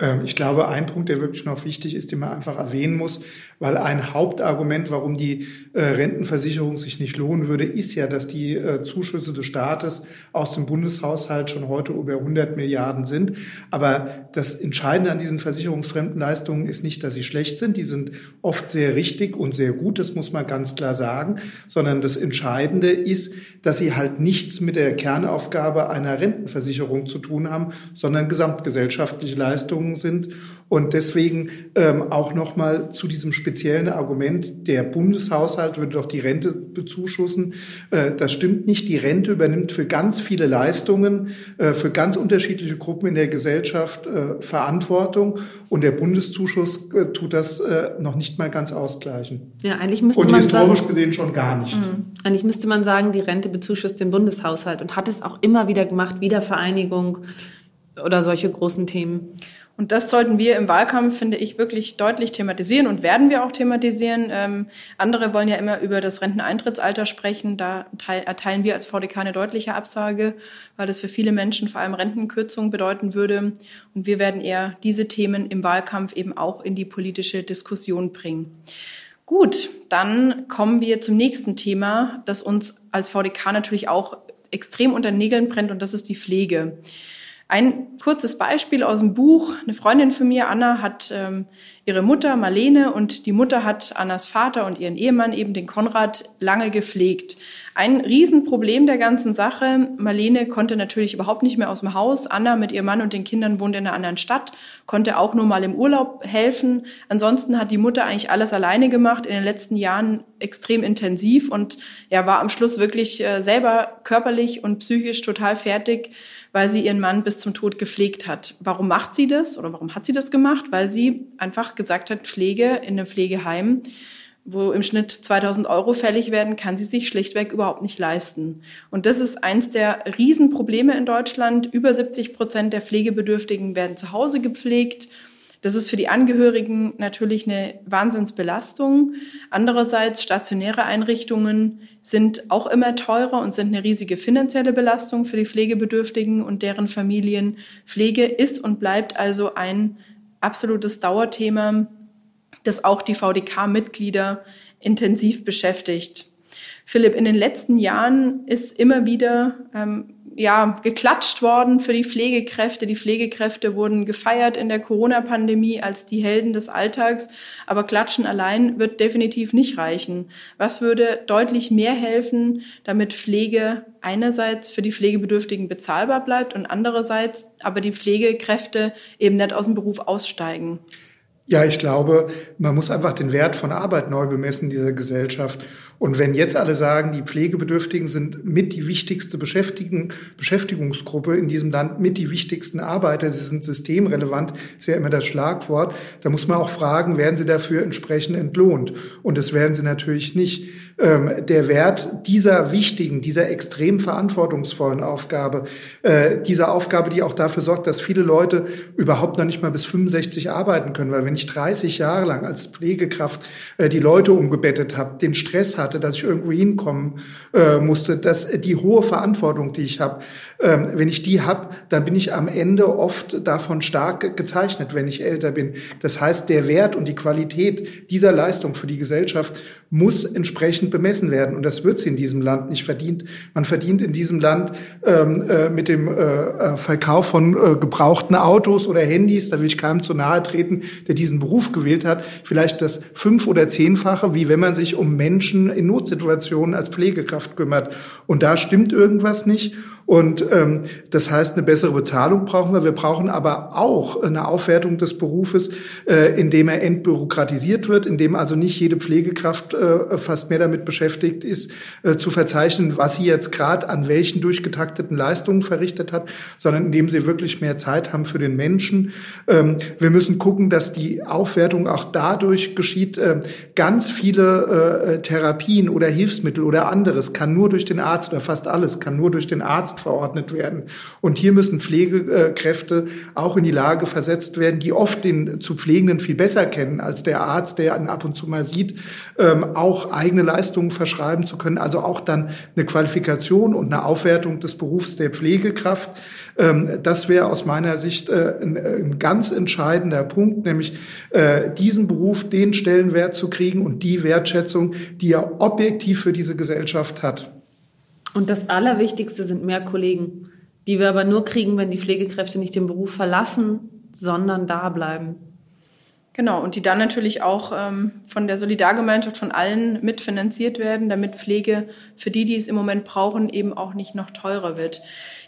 Ähm, ich glaube, ein Punkt, der wirklich noch wichtig ist, den man einfach erwähnen muss, weil ein Hauptargument, warum die äh, Rentenversicherung sich nicht lohnen würde, ist ja, dass die äh, Zuschüsse des Staates aus dem Bundeshaushalt schon heute über 100 Milliarden sind. Aber das Entscheidende an diesen versicherungsfremden Leistungen ist nicht, dass sie schlecht sind. Die sind oft sehr richtig und sehr gut, das muss man ganz klar sagen, sondern das Entscheidende ist, dass sie halt nichts mit der Kernaufgabe einer Rentenversicherung zu tun haben, sondern gesamtgesellschaftliche Leistungen sind und deswegen ähm, auch nochmal zu diesem speziellen Argument, der Bundeshaushalt würde doch die Rente bezuschussen. Äh, das stimmt nicht. Die Rente übernimmt für ganz viele Leistungen, äh, für ganz unterschiedliche Gruppen in der Gesellschaft äh, Verantwortung. Und der Bundeszuschuss äh, tut das äh, noch nicht mal ganz ausgleichen. Ja, eigentlich müsste und man historisch sagen, gesehen schon gar nicht. Mh. Eigentlich müsste man sagen, die Rente bezuschusst den Bundeshaushalt und hat es auch immer wieder gemacht, Wiedervereinigung oder solche großen Themen. Und das sollten wir im Wahlkampf, finde ich, wirklich deutlich thematisieren und werden wir auch thematisieren. Ähm, andere wollen ja immer über das Renteneintrittsalter sprechen. Da erteilen wir als VDK eine deutliche Absage, weil das für viele Menschen vor allem Rentenkürzungen bedeuten würde. Und wir werden eher diese Themen im Wahlkampf eben auch in die politische Diskussion bringen. Gut, dann kommen wir zum nächsten Thema, das uns als VDK natürlich auch extrem unter Nägeln brennt, und das ist die Pflege. Ein kurzes Beispiel aus dem Buch. Eine Freundin von mir, Anna, hat ähm, ihre Mutter Marlene und die Mutter hat Annas Vater und ihren Ehemann, eben den Konrad, lange gepflegt. Ein Riesenproblem der ganzen Sache. Marlene konnte natürlich überhaupt nicht mehr aus dem Haus. Anna mit ihrem Mann und den Kindern wohnt in einer anderen Stadt, konnte auch nur mal im Urlaub helfen. Ansonsten hat die Mutter eigentlich alles alleine gemacht, in den letzten Jahren extrem intensiv und ja, war am Schluss wirklich äh, selber körperlich und psychisch total fertig weil sie ihren Mann bis zum Tod gepflegt hat. Warum macht sie das oder warum hat sie das gemacht? Weil sie einfach gesagt hat, Pflege in einem Pflegeheim, wo im Schnitt 2000 Euro fällig werden, kann sie sich schlichtweg überhaupt nicht leisten. Und das ist eins der Riesenprobleme in Deutschland. Über 70 Prozent der Pflegebedürftigen werden zu Hause gepflegt. Das ist für die Angehörigen natürlich eine Wahnsinnsbelastung. Andererseits stationäre Einrichtungen sind auch immer teurer und sind eine riesige finanzielle Belastung für die Pflegebedürftigen und deren Familien. Pflege ist und bleibt also ein absolutes Dauerthema, das auch die VDK-Mitglieder intensiv beschäftigt. Philipp, in den letzten Jahren ist immer wieder ähm, ja, geklatscht worden für die Pflegekräfte. Die Pflegekräfte wurden gefeiert in der Corona-Pandemie als die Helden des Alltags. Aber Klatschen allein wird definitiv nicht reichen. Was würde deutlich mehr helfen, damit Pflege einerseits für die Pflegebedürftigen bezahlbar bleibt und andererseits aber die Pflegekräfte eben nicht aus dem Beruf aussteigen? Ja, ich glaube, man muss einfach den Wert von Arbeit neu bemessen in dieser Gesellschaft. Und wenn jetzt alle sagen, die Pflegebedürftigen sind mit die wichtigste Beschäftigungsgruppe in diesem Land, mit die wichtigsten Arbeiter, sie sind systemrelevant, ist ja immer das Schlagwort, da muss man auch fragen, werden sie dafür entsprechend entlohnt? Und das werden sie natürlich nicht. Ähm, der Wert dieser wichtigen, dieser extrem verantwortungsvollen Aufgabe, äh, dieser Aufgabe, die auch dafür sorgt, dass viele Leute überhaupt noch nicht mal bis 65 arbeiten können, weil wenn ich 30 Jahre lang als Pflegekraft äh, die Leute umgebettet habe, den Stress hatte, hatte, dass ich irgendwo hinkommen äh, musste, dass die hohe Verantwortung, die ich habe, ähm, wenn ich die habe, dann bin ich am Ende oft davon stark gezeichnet, wenn ich älter bin. Das heißt, der Wert und die Qualität dieser Leistung für die Gesellschaft muss entsprechend bemessen werden. Und das wird sie in diesem Land nicht verdient. Man verdient in diesem Land ähm, äh, mit dem äh, äh Verkauf von äh, gebrauchten Autos oder Handys, da will ich keinem zu nahe treten, der diesen Beruf gewählt hat, vielleicht das fünf- oder zehnfache, wie wenn man sich um Menschen in Notsituationen als Pflegekraft kümmert. Und da stimmt irgendwas nicht. Und ähm, das heißt, eine bessere Bezahlung brauchen wir. Wir brauchen aber auch eine Aufwertung des Berufes, äh, indem er entbürokratisiert wird, indem also nicht jede Pflegekraft äh, fast mehr damit beschäftigt ist, äh, zu verzeichnen, was sie jetzt gerade an welchen durchgetakteten Leistungen verrichtet hat, sondern indem sie wirklich mehr Zeit haben für den Menschen. Ähm, wir müssen gucken, dass die Aufwertung auch dadurch geschieht. Äh, ganz viele äh, Therapien oder Hilfsmittel oder anderes kann nur durch den Arzt oder fast alles kann nur durch den Arzt verordnet werden. Und hier müssen Pflegekräfte auch in die Lage versetzt werden, die oft den zu Pflegenden viel besser kennen als der Arzt, der ihn ab und zu mal sieht, ähm, auch eigene Leistungen verschreiben zu können. Also auch dann eine Qualifikation und eine Aufwertung des Berufs der Pflegekraft. Ähm, das wäre aus meiner Sicht äh, ein, ganz entscheidender Punkt, nämlich äh, diesen Beruf, den Stellenwert zu kriegen und die Wertschätzung, die er objektiv für diese Gesellschaft hat. Und das Allerwichtigste sind mehr Kollegen, die wir aber nur kriegen, wenn die Pflegekräfte nicht den Beruf verlassen, sondern da bleiben. Genau, und die dann natürlich auch ähm, von der Solidargemeinschaft von allen mitfinanziert werden, damit Pflege für die, die es im Moment brauchen, eben auch nicht noch teurer wird.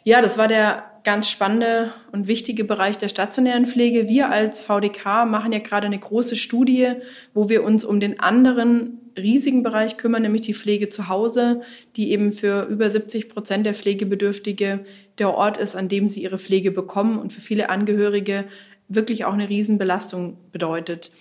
Ja, das war der ganz spannende und wichtige Bereich der stationären Pflege. Wir als VDK machen ja gerade eine große Studie, wo wir uns um den anderen riesigen Bereich kümmern, nämlich die Pflege zu Hause, die eben für über 70 Prozent der Pflegebedürftige der Ort ist, an dem sie ihre Pflege bekommen und für viele Angehörige wirklich auch eine Riesenbelastung bedeutet.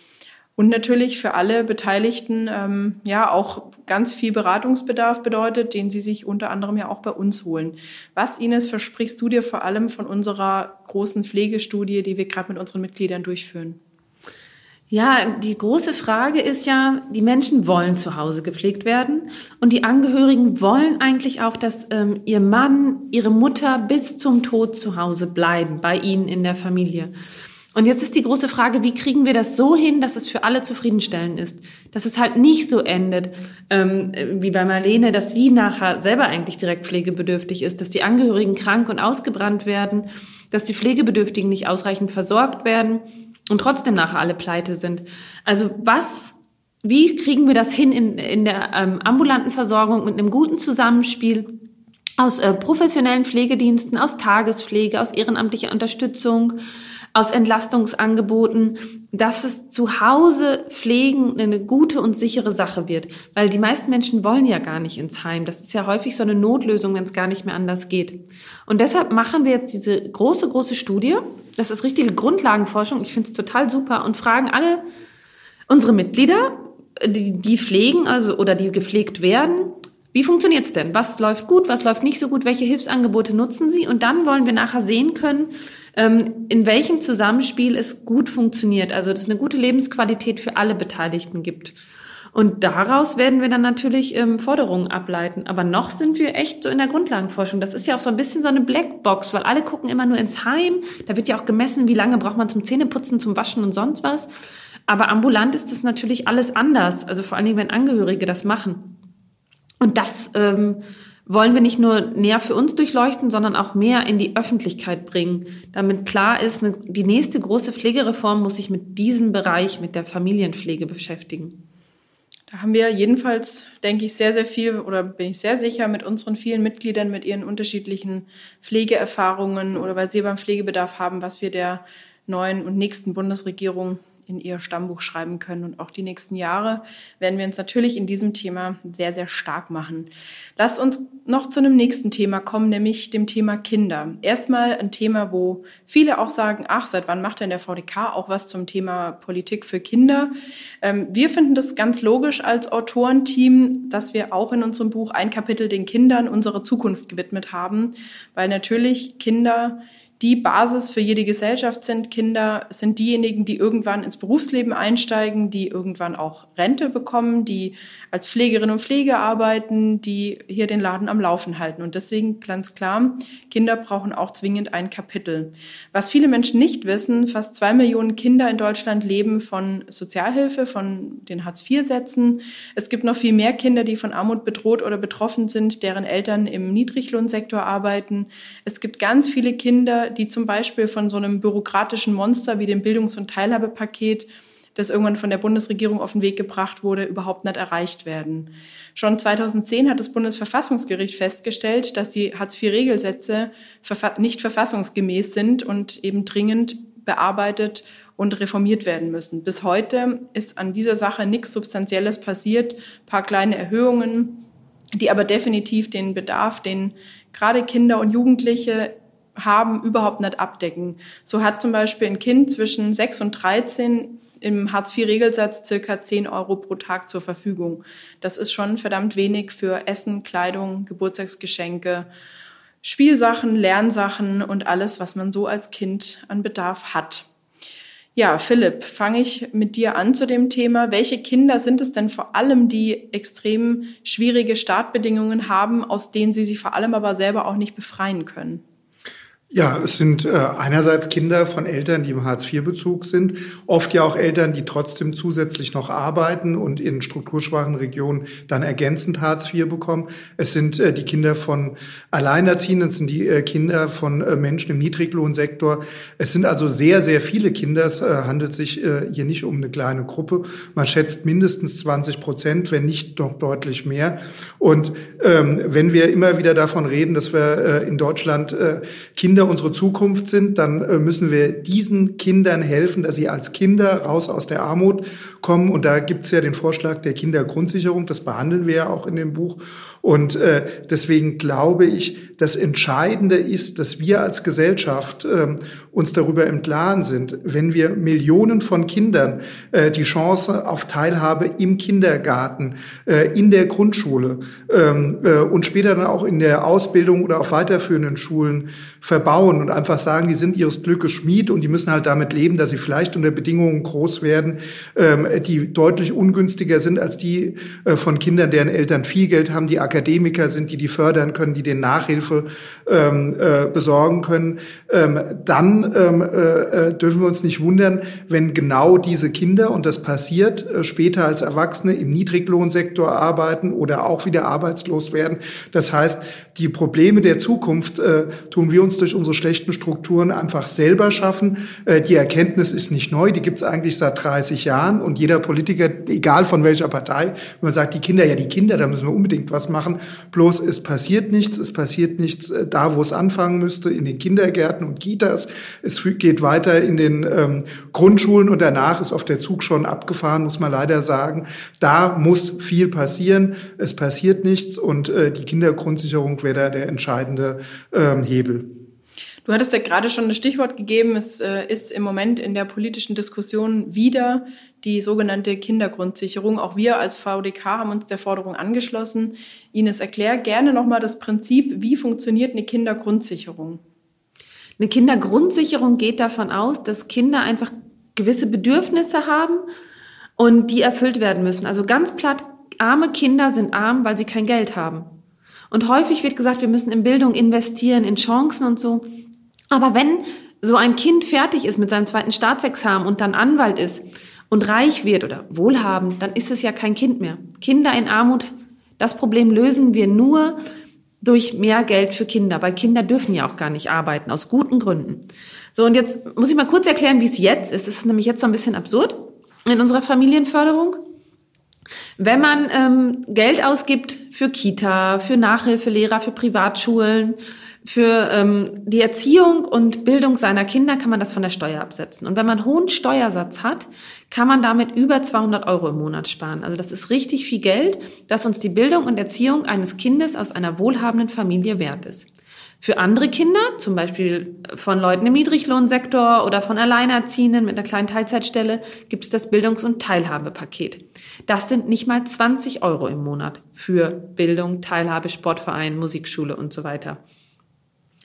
Und natürlich für alle Beteiligten ähm, ja auch ganz viel Beratungsbedarf bedeutet, den sie sich unter anderem ja auch bei uns holen. Was, Ines, versprichst du dir vor allem von unserer großen Pflegestudie, die wir gerade mit unseren Mitgliedern durchführen? Ja, die große Frage ist ja, die Menschen wollen zu Hause gepflegt werden und die Angehörigen wollen eigentlich auch, dass ähm, ihr Mann, ihre Mutter bis zum Tod zu Hause bleiben, bei ihnen in der Familie. Und jetzt ist die große Frage, wie kriegen wir das so hin, dass es für alle zufriedenstellend ist? Dass es halt nicht so endet, ähm, wie bei Marlene, dass sie nachher selber eigentlich direkt pflegebedürftig ist, dass die Angehörigen krank und ausgebrannt werden, dass die Pflegebedürftigen nicht ausreichend versorgt werden und trotzdem nachher alle pleite sind. Also was, wie kriegen wir das hin in, in der ähm, ambulanten Versorgung mit einem guten Zusammenspiel aus äh, professionellen Pflegediensten, aus Tagespflege, aus ehrenamtlicher Unterstützung, aus Entlastungsangeboten, dass es zu Hause pflegen eine gute und sichere Sache wird. Weil die meisten Menschen wollen ja gar nicht ins Heim. Das ist ja häufig so eine Notlösung, wenn es gar nicht mehr anders geht. Und deshalb machen wir jetzt diese große, große Studie. Das ist richtige Grundlagenforschung. Ich finde es total super und fragen alle unsere Mitglieder, die, die pflegen, also oder die gepflegt werden, wie funktioniert's denn? Was läuft gut, was läuft nicht so gut? Welche Hilfsangebote nutzen Sie? Und dann wollen wir nachher sehen können, in welchem Zusammenspiel es gut funktioniert. Also, dass es eine gute Lebensqualität für alle Beteiligten gibt. Und daraus werden wir dann natürlich ähm, Forderungen ableiten. Aber noch sind wir echt so in der Grundlagenforschung. Das ist ja auch so ein bisschen so eine Blackbox, weil alle gucken immer nur ins Heim. Da wird ja auch gemessen, wie lange braucht man zum Zähneputzen, zum Waschen und sonst was. Aber ambulant ist das natürlich alles anders. Also vor allen Dingen, wenn Angehörige das machen. Und das ähm, wollen wir nicht nur näher für uns durchleuchten, sondern auch mehr in die Öffentlichkeit bringen, damit klar ist, eine, die nächste große Pflegereform muss sich mit diesem Bereich, mit der Familienpflege beschäftigen. Da haben wir jedenfalls, denke ich, sehr, sehr viel oder bin ich sehr sicher mit unseren vielen Mitgliedern, mit ihren unterschiedlichen Pflegeerfahrungen oder weil sie beim Pflegebedarf haben, was wir der neuen und nächsten Bundesregierung in ihr Stammbuch schreiben können. Und auch die nächsten Jahre werden wir uns natürlich in diesem Thema sehr, sehr stark machen. Lasst uns noch zu einem nächsten Thema kommen, nämlich dem Thema Kinder. Erstmal ein Thema, wo viele auch sagen, ach, seit wann macht denn der VDK auch was zum Thema Politik für Kinder? Ähm, wir finden das ganz logisch als Autorenteam, dass wir auch in unserem Buch ein Kapitel den Kindern unserer Zukunft gewidmet haben, weil natürlich Kinder die Basis für jede Gesellschaft sind. Kinder sind diejenigen, die irgendwann ins Berufsleben einsteigen, die irgendwann auch Rente bekommen, die als Pflegerinnen und Pfleger arbeiten, die hier den Laden am Laufen halten. Und deswegen ganz klar, Kinder brauchen auch zwingend ein Kapitel. Was viele Menschen nicht wissen, fast zwei Millionen Kinder in Deutschland leben von Sozialhilfe, von den Hartz-IV-Sätzen. Es gibt noch viel mehr Kinder, die von Armut bedroht oder betroffen sind, deren Eltern im Niedriglohnsektor arbeiten. Es gibt ganz viele Kinder, die zum Beispiel von so einem bürokratischen Monster wie dem Bildungs- und Teilhabepaket, das irgendwann von der Bundesregierung auf den Weg gebracht wurde, überhaupt nicht erreicht werden. Schon 2010 hat das Bundesverfassungsgericht festgestellt, dass die Hartz-IV-Regelsätze nicht verfassungsgemäß sind und eben dringend bearbeitet und reformiert werden müssen. Bis heute ist an dieser Sache nichts Substanzielles passiert, ein paar kleine Erhöhungen, die aber definitiv den Bedarf, den gerade Kinder und Jugendliche haben, überhaupt nicht abdecken. So hat zum Beispiel ein Kind zwischen 6 und 13 im Hartz-IV-Regelsatz circa 10 Euro pro Tag zur Verfügung. Das ist schon verdammt wenig für Essen, Kleidung, Geburtstagsgeschenke, Spielsachen, Lernsachen und alles, was man so als Kind an Bedarf hat. Ja, Philipp, fange ich mit dir an zu dem Thema. Welche Kinder sind es denn vor allem, die extrem schwierige Startbedingungen haben, aus denen sie sich vor allem aber selber auch nicht befreien können? Ja, es sind äh, einerseits Kinder von Eltern, die im Hartz-IV-Bezug sind, oft ja auch Eltern, die trotzdem zusätzlich noch arbeiten und in strukturschwachen Regionen dann ergänzend Hartz IV bekommen. Es sind äh, die Kinder von Alleinerziehenden, es sind die äh, Kinder von Menschen im Niedriglohnsektor. Es sind also sehr, sehr viele Kinder. Es handelt sich hier nicht um eine kleine Gruppe. Man schätzt mindestens 20 Prozent, wenn nicht noch deutlich mehr. Und ähm, wenn wir immer wieder davon reden, dass wir in Deutschland Kinder Kinder unsere Zukunft sind, dann äh, müssen wir diesen Kindern helfen, dass sie als Kinder raus aus der Armut kommen. Und da gibt es ja den Vorschlag der Kindergrundsicherung, das behandeln wir ja auch in dem Buch. Und äh, deswegen glaube ich, das Entscheidende ist, dass wir als Gesellschaft äh, uns darüber im Klaren sind, wenn wir Millionen von Kindern äh, die Chance auf Teilhabe im Kindergarten, äh, in der Grundschule ähm, äh, und später dann auch in der Ausbildung oder auf weiterführenden Schulen verbauen und einfach sagen, die sind ihres Glückes Schmied und die müssen halt damit leben, dass sie vielleicht unter Bedingungen groß werden, ähm, die deutlich ungünstiger sind als die äh, von Kindern, deren Eltern viel Geld haben, die Akademiker sind, die die fördern können, die den Nachhilfe ähm, äh, besorgen können, ähm, dann ähm, äh, äh, dürfen wir uns nicht wundern, wenn genau diese Kinder, und das passiert, äh, später als Erwachsene im Niedriglohnsektor arbeiten oder auch wieder arbeitslos werden. Das heißt, die Probleme der Zukunft äh, tun wir uns durch unsere schlechten Strukturen einfach selber schaffen. Äh, die Erkenntnis ist nicht neu, die gibt es eigentlich seit 30 Jahren und jeder Politiker, egal von welcher Partei, wenn man sagt, die Kinder, ja die Kinder, da müssen wir unbedingt was machen, machen. Bloß es passiert nichts. Es passiert nichts äh, da, wo es anfangen müsste, in den Kindergärten und Kitas. Es geht weiter in den ähm, Grundschulen und danach ist auf der Zug schon abgefahren, muss man leider sagen. Da muss viel passieren. Es passiert nichts und äh, die Kindergrundsicherung wäre da der entscheidende ähm, Hebel. Du hattest ja gerade schon ein Stichwort gegeben. Es äh, ist im Moment in der politischen Diskussion wieder die sogenannte Kindergrundsicherung. Auch wir als VDK haben uns der Forderung angeschlossen. Ines, erklär gerne nochmal das Prinzip, wie funktioniert eine Kindergrundsicherung? Eine Kindergrundsicherung geht davon aus, dass Kinder einfach gewisse Bedürfnisse haben und die erfüllt werden müssen. Also ganz platt, arme Kinder sind arm, weil sie kein Geld haben. Und häufig wird gesagt, wir müssen in Bildung investieren, in Chancen und so. Aber wenn so ein Kind fertig ist mit seinem zweiten Staatsexamen und dann Anwalt ist und reich wird oder wohlhabend, dann ist es ja kein Kind mehr. Kinder in Armut, das Problem lösen wir nur durch mehr Geld für Kinder, weil Kinder dürfen ja auch gar nicht arbeiten, aus guten Gründen. So, und jetzt muss ich mal kurz erklären, wie es jetzt ist. Es ist nämlich jetzt so ein bisschen absurd in unserer Familienförderung. Wenn man ähm, Geld ausgibt für Kita, für Nachhilfelehrer, für Privatschulen, für ähm, die Erziehung und Bildung seiner Kinder kann man das von der Steuer absetzen. Und wenn man einen hohen Steuersatz hat, kann man damit über 200 Euro im Monat sparen. Also das ist richtig viel Geld, das uns die Bildung und Erziehung eines Kindes aus einer wohlhabenden Familie wert ist. Für andere Kinder, zum Beispiel von Leuten im Niedriglohnsektor oder von Alleinerziehenden mit einer kleinen Teilzeitstelle, gibt es das Bildungs- und Teilhabepaket. Das sind nicht mal 20 Euro im Monat für Bildung, Teilhabe, Sportverein, Musikschule und so weiter.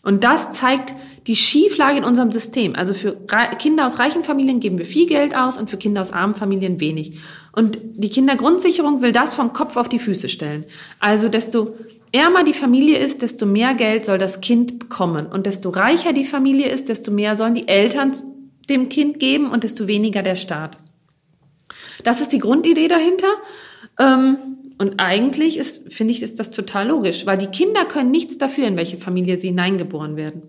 Und das zeigt die Schieflage in unserem System. Also für Kinder aus reichen Familien geben wir viel Geld aus und für Kinder aus armen Familien wenig. Und die Kindergrundsicherung will das vom Kopf auf die Füße stellen. Also desto ärmer die Familie ist, desto mehr Geld soll das Kind bekommen. Und desto reicher die Familie ist, desto mehr sollen die Eltern dem Kind geben und desto weniger der Staat. Das ist die Grundidee dahinter. Ähm, und eigentlich ist, finde ich, ist das total logisch, weil die Kinder können nichts dafür, in welche Familie sie hineingeboren werden.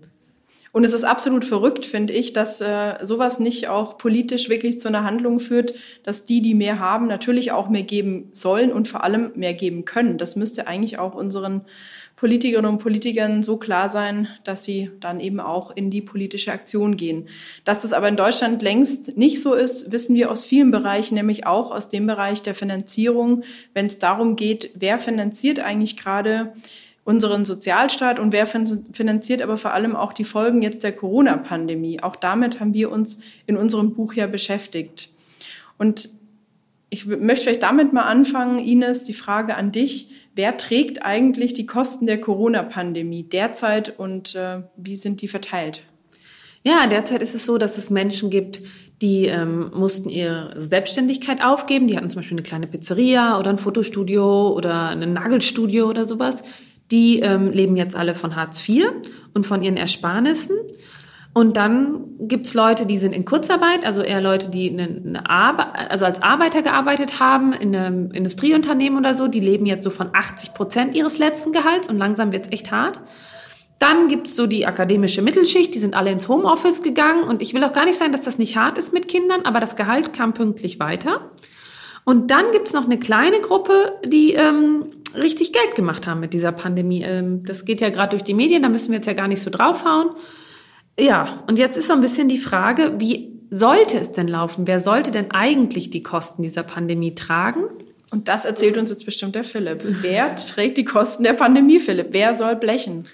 Und es ist absolut verrückt, finde ich, dass äh, sowas nicht auch politisch wirklich zu einer Handlung führt, dass die, die mehr haben, natürlich auch mehr geben sollen und vor allem mehr geben können. Das müsste eigentlich auch unseren Politikerinnen und Politikern so klar sein, dass sie dann eben auch in die politische Aktion gehen. Dass das aber in Deutschland längst nicht so ist, wissen wir aus vielen Bereichen, nämlich auch aus dem Bereich der Finanzierung, wenn es darum geht, wer finanziert eigentlich gerade unseren Sozialstaat und wer finanziert aber vor allem auch die Folgen jetzt der Corona-Pandemie. Auch damit haben wir uns in unserem Buch ja beschäftigt. Und ich möchte vielleicht damit mal anfangen, Ines, die Frage an dich. Wer trägt eigentlich die Kosten der Corona-Pandemie derzeit und äh, wie sind die verteilt? Ja, derzeit ist es so, dass es Menschen gibt, die ähm, mussten ihre Selbstständigkeit aufgeben. Die hatten zum Beispiel eine kleine Pizzeria oder ein Fotostudio oder ein Nagelstudio oder sowas. Die ähm, leben jetzt alle von Hartz IV und von ihren Ersparnissen. Und dann gibt's Leute, die sind in Kurzarbeit, also eher Leute, die eine, eine also als Arbeiter gearbeitet haben in einem Industrieunternehmen oder so, die leben jetzt so von 80 Prozent ihres letzten Gehalts und langsam wird's echt hart. Dann gibt's so die akademische Mittelschicht, die sind alle ins Homeoffice gegangen und ich will auch gar nicht sagen, dass das nicht hart ist mit Kindern, aber das Gehalt kam pünktlich weiter. Und dann gibt's noch eine kleine Gruppe, die ähm, richtig Geld gemacht haben mit dieser Pandemie. Ähm, das geht ja gerade durch die Medien, da müssen wir jetzt ja gar nicht so draufhauen. Ja, und jetzt ist so ein bisschen die Frage, wie sollte es denn laufen? Wer sollte denn eigentlich die Kosten dieser Pandemie tragen? Und das erzählt uns jetzt bestimmt der Philipp. Wer trägt die Kosten der Pandemie, Philipp? Wer soll blechen?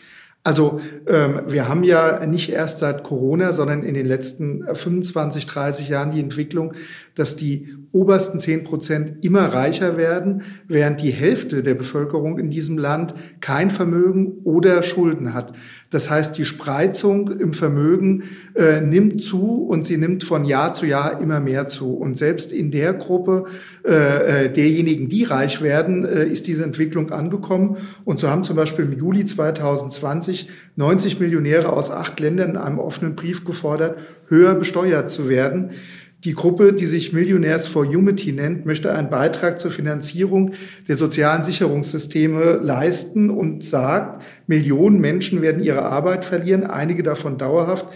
Also ähm, wir haben ja nicht erst seit Corona, sondern in den letzten 25, 30 Jahren die Entwicklung, dass die obersten 10 Prozent immer reicher werden, während die Hälfte der Bevölkerung in diesem Land kein Vermögen oder Schulden hat. Das heißt, die Spreizung im Vermögen äh, nimmt zu und sie nimmt von Jahr zu Jahr immer mehr zu. Und selbst in der Gruppe äh, äh derjenigen, die reich werden, äh, ist diese Entwicklung angekommen. Und so haben zum Beispiel im Juli 2020 90 Millionäre aus acht Ländern in einem offenen Brief gefordert, höher besteuert zu werden. Die Gruppe, die sich Millionaires for Humanity nennt, möchte einen Beitrag zur Finanzierung der sozialen Sicherungssysteme leisten und sagt, Millionen Menschen werden ihre Arbeit verlieren, einige davon dauerhaft.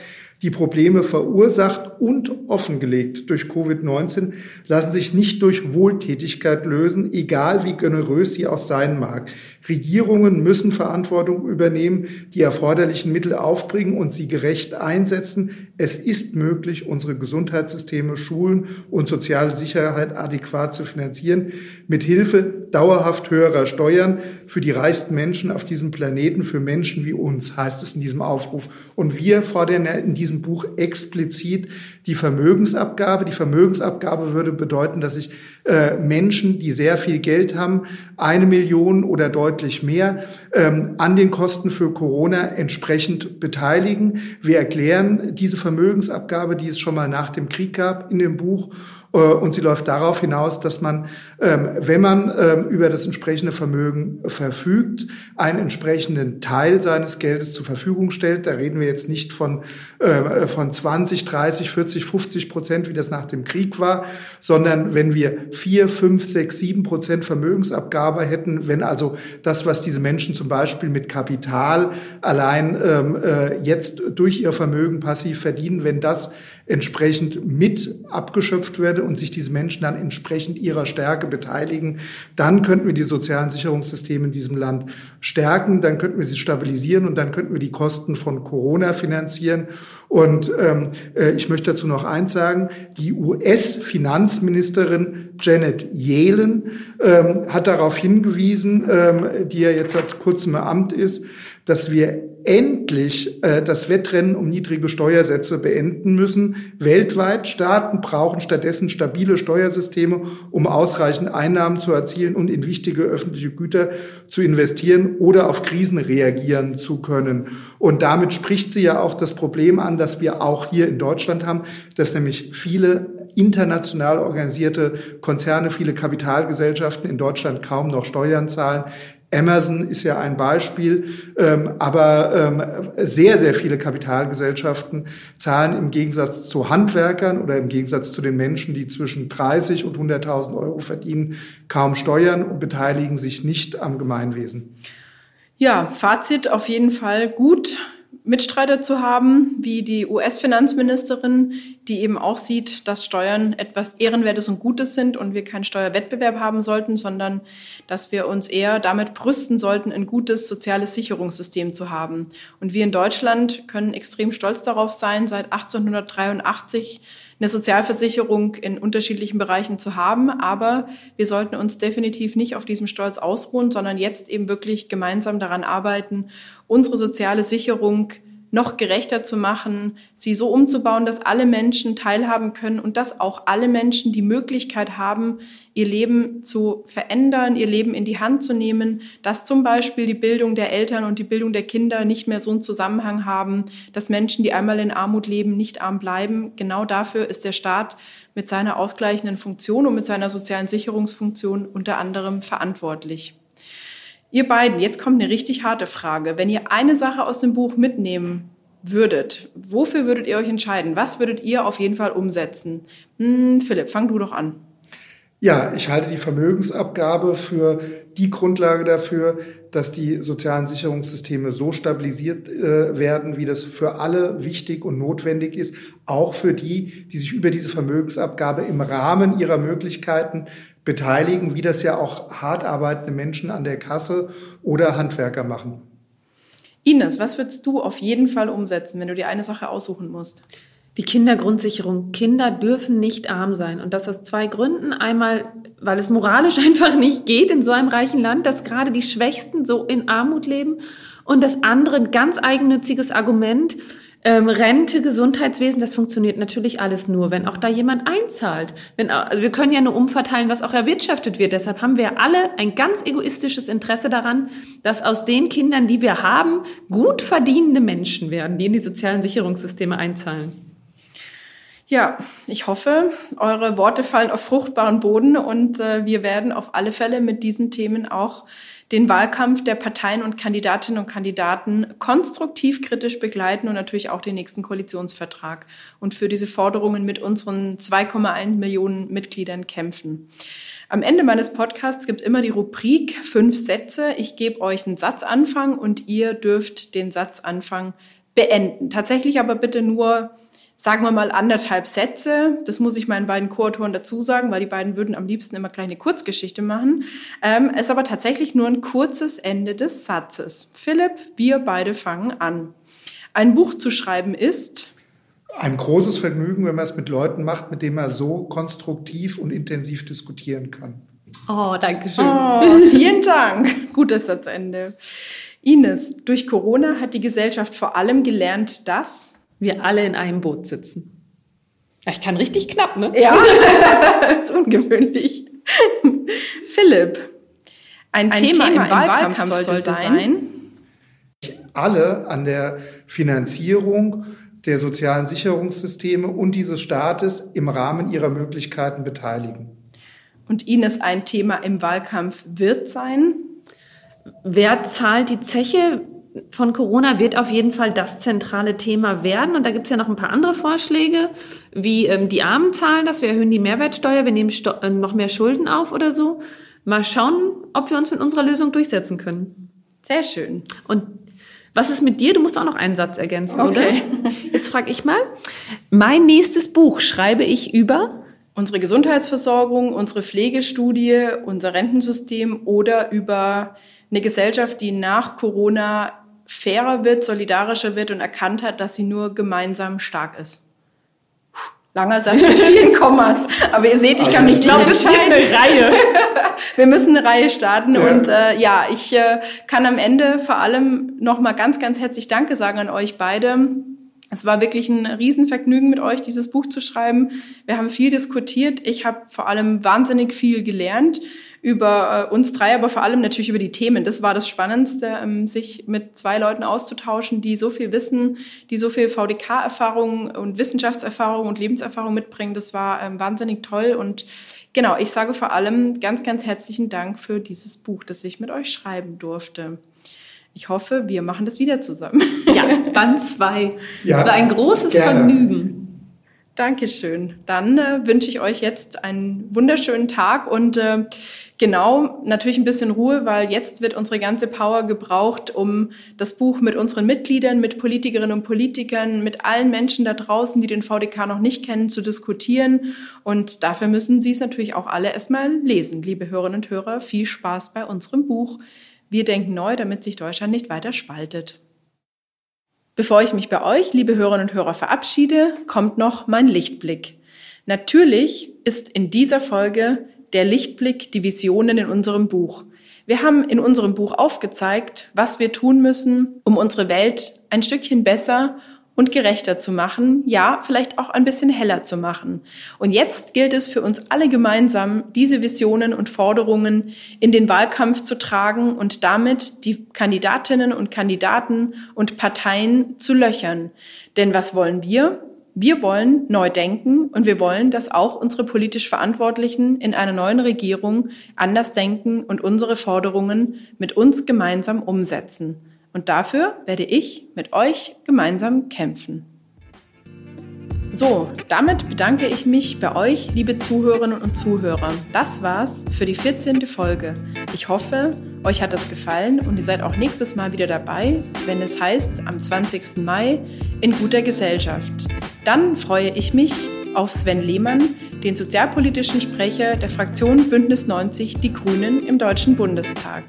Die Probleme verursacht und offengelegt durch Covid-19 lassen sich nicht durch Wohltätigkeit lösen, egal wie generös sie auch sein mag. Regierungen müssen Verantwortung übernehmen, die erforderlichen Mittel aufbringen und sie gerecht einsetzen. Es ist möglich, unsere Gesundheitssysteme, Schulen und soziale Sicherheit adäquat zu finanzieren, mit Hilfe dauerhaft höherer Steuern für die reichsten Menschen auf diesem Planeten, für Menschen wie uns, heißt es in diesem Aufruf. Und wir fordern in diesem Buch explizit die Vermögensabgabe. Die Vermögensabgabe würde bedeuten, dass sich äh, Menschen, die sehr viel Geld haben, eine Million oder deutlich mehr ähm, an den Kosten für Corona entsprechend beteiligen. Wir erklären diese Vermögensabgabe, die es schon mal nach dem Krieg gab, in dem Buch und sie läuft darauf hinaus, dass man, ähm, wenn man ähm, über das entsprechende Vermögen verfügt, einen entsprechenden Teil seines Geldes zur Verfügung stellt. Da reden wir jetzt nicht von, äh, von 20, 30, 40, 50 Prozent, wie das nach dem Krieg war, sondern wenn wir vier, fünf, sechs, sieben Prozent Vermögensabgabe hätten, wenn also das, was diese Menschen zum Beispiel mit Kapital allein ähm, äh, jetzt durch ihr Vermögen passiv verdienen, wenn das entsprechend mit abgeschöpft werde und sich diese Menschen dann entsprechend ihrer Stärke beteiligen, dann könnten wir die sozialen Sicherungssysteme in diesem Land stärken, dann könnten wir sie stabilisieren und dann könnten wir die Kosten von Corona finanzieren. Und ähm, äh, ich möchte dazu noch eins sagen, die US-Finanzministerin Janet Yellen ähm, hat darauf hingewiesen, ähm, die ja jetzt seit kurzem im Amt ist, dass wir endlich äh, das Wettrennen um niedrige Steuersätze beenden müssen. Weltweit Staaten brauchen stattdessen stabile Steuersysteme, um ausreichend Einnahmen zu erzielen und in wichtige öffentliche Güter zu investieren oder auf Krisen reagieren zu können. Und damit spricht sie ja auch das Problem an, das wir auch hier in Deutschland haben, dass nämlich viele international organisierte Konzerne, viele Kapitalgesellschaften in Deutschland kaum noch Steuern zahlen. Amazon ist ja ein Beispiel, ähm, aber ähm, sehr, sehr viele Kapitalgesellschaften zahlen im Gegensatz zu Handwerkern oder im Gegensatz zu den Menschen, die zwischen 30 und 100.000 Euro verdienen, kaum Steuern und beteiligen sich nicht am Gemeinwesen. Ja, Fazit auf jeden Fall gut. Mitstreiter zu haben, wie die US-Finanzministerin, die eben auch sieht, dass Steuern etwas Ehrenwertes und Gutes sind und wir keinen Steuerwettbewerb haben sollten, sondern dass wir uns eher damit brüsten sollten, ein gutes soziales Sicherungssystem zu haben. Und wir in Deutschland können extrem stolz darauf sein, seit 1883 eine Sozialversicherung in unterschiedlichen Bereichen zu haben. Aber wir sollten uns definitiv nicht auf diesem Stolz ausruhen, sondern jetzt eben wirklich gemeinsam daran arbeiten, unsere soziale Sicherung noch gerechter zu machen, sie so umzubauen, dass alle Menschen teilhaben können und dass auch alle Menschen die Möglichkeit haben, ihr Leben zu verändern, ihr Leben in die Hand zu nehmen, dass zum Beispiel die Bildung der Eltern und die Bildung der Kinder nicht mehr so einen Zusammenhang haben, dass Menschen, die einmal in Armut leben, nicht arm bleiben. Genau dafür ist der Staat mit seiner ausgleichenden Funktion und mit seiner sozialen Sicherungsfunktion unter anderem verantwortlich. Ihr beiden, jetzt kommt eine richtig harte Frage. Wenn ihr eine Sache aus dem Buch mitnehmen würdet, wofür würdet ihr euch entscheiden? Was würdet ihr auf jeden Fall umsetzen? Hm, Philipp, fang du doch an. Ja, ich halte die Vermögensabgabe für die Grundlage dafür, dass die sozialen Sicherungssysteme so stabilisiert äh, werden, wie das für alle wichtig und notwendig ist, auch für die, die sich über diese Vermögensabgabe im Rahmen ihrer Möglichkeiten beteiligen, wie das ja auch hart arbeitende Menschen an der Kasse oder Handwerker machen. Ines, was würdest du auf jeden Fall umsetzen, wenn du dir eine Sache aussuchen musst? Die Kindergrundsicherung. Kinder dürfen nicht arm sein. Und das aus zwei Gründen. Einmal, weil es moralisch einfach nicht geht in so einem reichen Land, dass gerade die Schwächsten so in Armut leben. Und das andere, ein ganz eigennütziges Argument, ähm, Rente, Gesundheitswesen, das funktioniert natürlich alles nur, wenn auch da jemand einzahlt. Wenn, also wir können ja nur umverteilen, was auch erwirtschaftet wird. Deshalb haben wir alle ein ganz egoistisches Interesse daran, dass aus den Kindern, die wir haben, gut verdienende Menschen werden, die in die sozialen Sicherungssysteme einzahlen. Ja, ich hoffe, eure Worte fallen auf fruchtbaren Boden und äh, wir werden auf alle Fälle mit diesen Themen auch den Wahlkampf der Parteien und Kandidatinnen und Kandidaten konstruktiv kritisch begleiten und natürlich auch den nächsten Koalitionsvertrag und für diese Forderungen mit unseren 2,1 Millionen Mitgliedern kämpfen. Am Ende meines Podcasts gibt immer die Rubrik fünf Sätze. Ich gebe euch einen Satzanfang und ihr dürft den Satzanfang beenden. Tatsächlich aber bitte nur sagen wir mal, anderthalb Sätze. Das muss ich meinen beiden Co-Autoren dazu sagen, weil die beiden würden am liebsten immer gleich eine Kurzgeschichte machen. Ähm, ist aber tatsächlich nur ein kurzes Ende des Satzes. Philipp, wir beide fangen an. Ein Buch zu schreiben ist ein großes Vergnügen, wenn man es mit Leuten macht, mit denen man so konstruktiv und intensiv diskutieren kann. Oh, danke schön. Oh, vielen Dank. Gutes Satzende. Ines, durch Corona hat die Gesellschaft vor allem gelernt, dass wir alle in einem Boot sitzen. Ich kann richtig knapp, ne? Ja, ist ungewöhnlich. Philipp, ein, ein Thema, Thema, im, Wahlkampf, Wahlkampf sollte, sollte sein. Alle an der Finanzierung der sozialen Sicherungssysteme und dieses Staates im Rahmen ihrer Möglichkeiten beteiligen. Und Ines, ein Thema im Wahlkampf wird sein? Wer zahlt die Zeche? Von Corona wird auf jeden Fall das zentrale Thema werden. Und da gibt es ja noch ein paar andere Vorschläge, wie ähm, die Armen zahlen das, wir erhöhen die Mehrwertsteuer, wir nehmen Sto äh, noch mehr Schulden auf oder so. Mal schauen, ob wir uns mit unserer Lösung durchsetzen können. Sehr schön. Und was ist mit dir? Du musst auch noch einen Satz ergänzen, okay. oder? Jetzt frage ich mal. Mein nächstes Buch schreibe ich über unsere Gesundheitsversorgung, unsere Pflegestudie, unser Rentensystem oder über eine Gesellschaft, die nach Corona fairer wird, solidarischer wird und erkannt hat, dass sie nur gemeinsam stark ist. Puh, langer Satz mit vielen Kommas, aber ihr seht, ich kann mich glaube, ist eine Reihe. Wir müssen eine Reihe starten ja. und äh, ja, ich äh, kann am Ende vor allem noch mal ganz, ganz herzlich Danke sagen an euch beide. Es war wirklich ein Riesenvergnügen mit euch, dieses Buch zu schreiben. Wir haben viel diskutiert. Ich habe vor allem wahnsinnig viel gelernt über äh, uns drei, aber vor allem natürlich über die Themen. Das war das Spannendste, ähm, sich mit zwei Leuten auszutauschen, die so viel wissen, die so viel VDK-Erfahrung und Wissenschaftserfahrung und Lebenserfahrung mitbringen. Das war ähm, wahnsinnig toll und genau, ich sage vor allem ganz, ganz herzlichen Dank für dieses Buch, das ich mit euch schreiben durfte. Ich hoffe, wir machen das wieder zusammen. Ja, Band 2. Ja, das war ein großes gerne. Vergnügen. Dankeschön. Dann äh, wünsche ich euch jetzt einen wunderschönen Tag und äh, Genau, natürlich ein bisschen Ruhe, weil jetzt wird unsere ganze Power gebraucht, um das Buch mit unseren Mitgliedern, mit Politikerinnen und Politikern, mit allen Menschen da draußen, die den VDK noch nicht kennen, zu diskutieren. Und dafür müssen Sie es natürlich auch alle erstmal lesen. Liebe Hörerinnen und Hörer, viel Spaß bei unserem Buch. Wir denken neu, damit sich Deutschland nicht weiter spaltet. Bevor ich mich bei euch, liebe Hörerinnen und Hörer, verabschiede, kommt noch mein Lichtblick. Natürlich ist in dieser Folge der Lichtblick, die Visionen in unserem Buch. Wir haben in unserem Buch aufgezeigt, was wir tun müssen, um unsere Welt ein Stückchen besser und gerechter zu machen, ja, vielleicht auch ein bisschen heller zu machen. Und jetzt gilt es für uns alle gemeinsam, diese Visionen und Forderungen in den Wahlkampf zu tragen und damit die Kandidatinnen und Kandidaten und Parteien zu löchern. Denn was wollen wir? Wir wollen neu denken und wir wollen, dass auch unsere politisch Verantwortlichen in einer neuen Regierung anders denken und unsere Forderungen mit uns gemeinsam umsetzen. Und dafür werde ich mit euch gemeinsam kämpfen. So, damit bedanke ich mich bei euch, liebe Zuhörerinnen und Zuhörer. Das war's für die 14. Folge. Ich hoffe, euch hat das gefallen und ihr seid auch nächstes Mal wieder dabei, wenn es heißt am 20. Mai in guter Gesellschaft. Dann freue ich mich auf Sven Lehmann, den sozialpolitischen Sprecher der Fraktion Bündnis 90 Die Grünen im Deutschen Bundestag.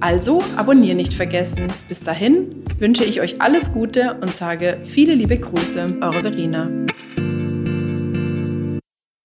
Also abonnieren nicht vergessen. Bis dahin wünsche ich euch alles Gute und sage viele liebe Grüße, eure Verena.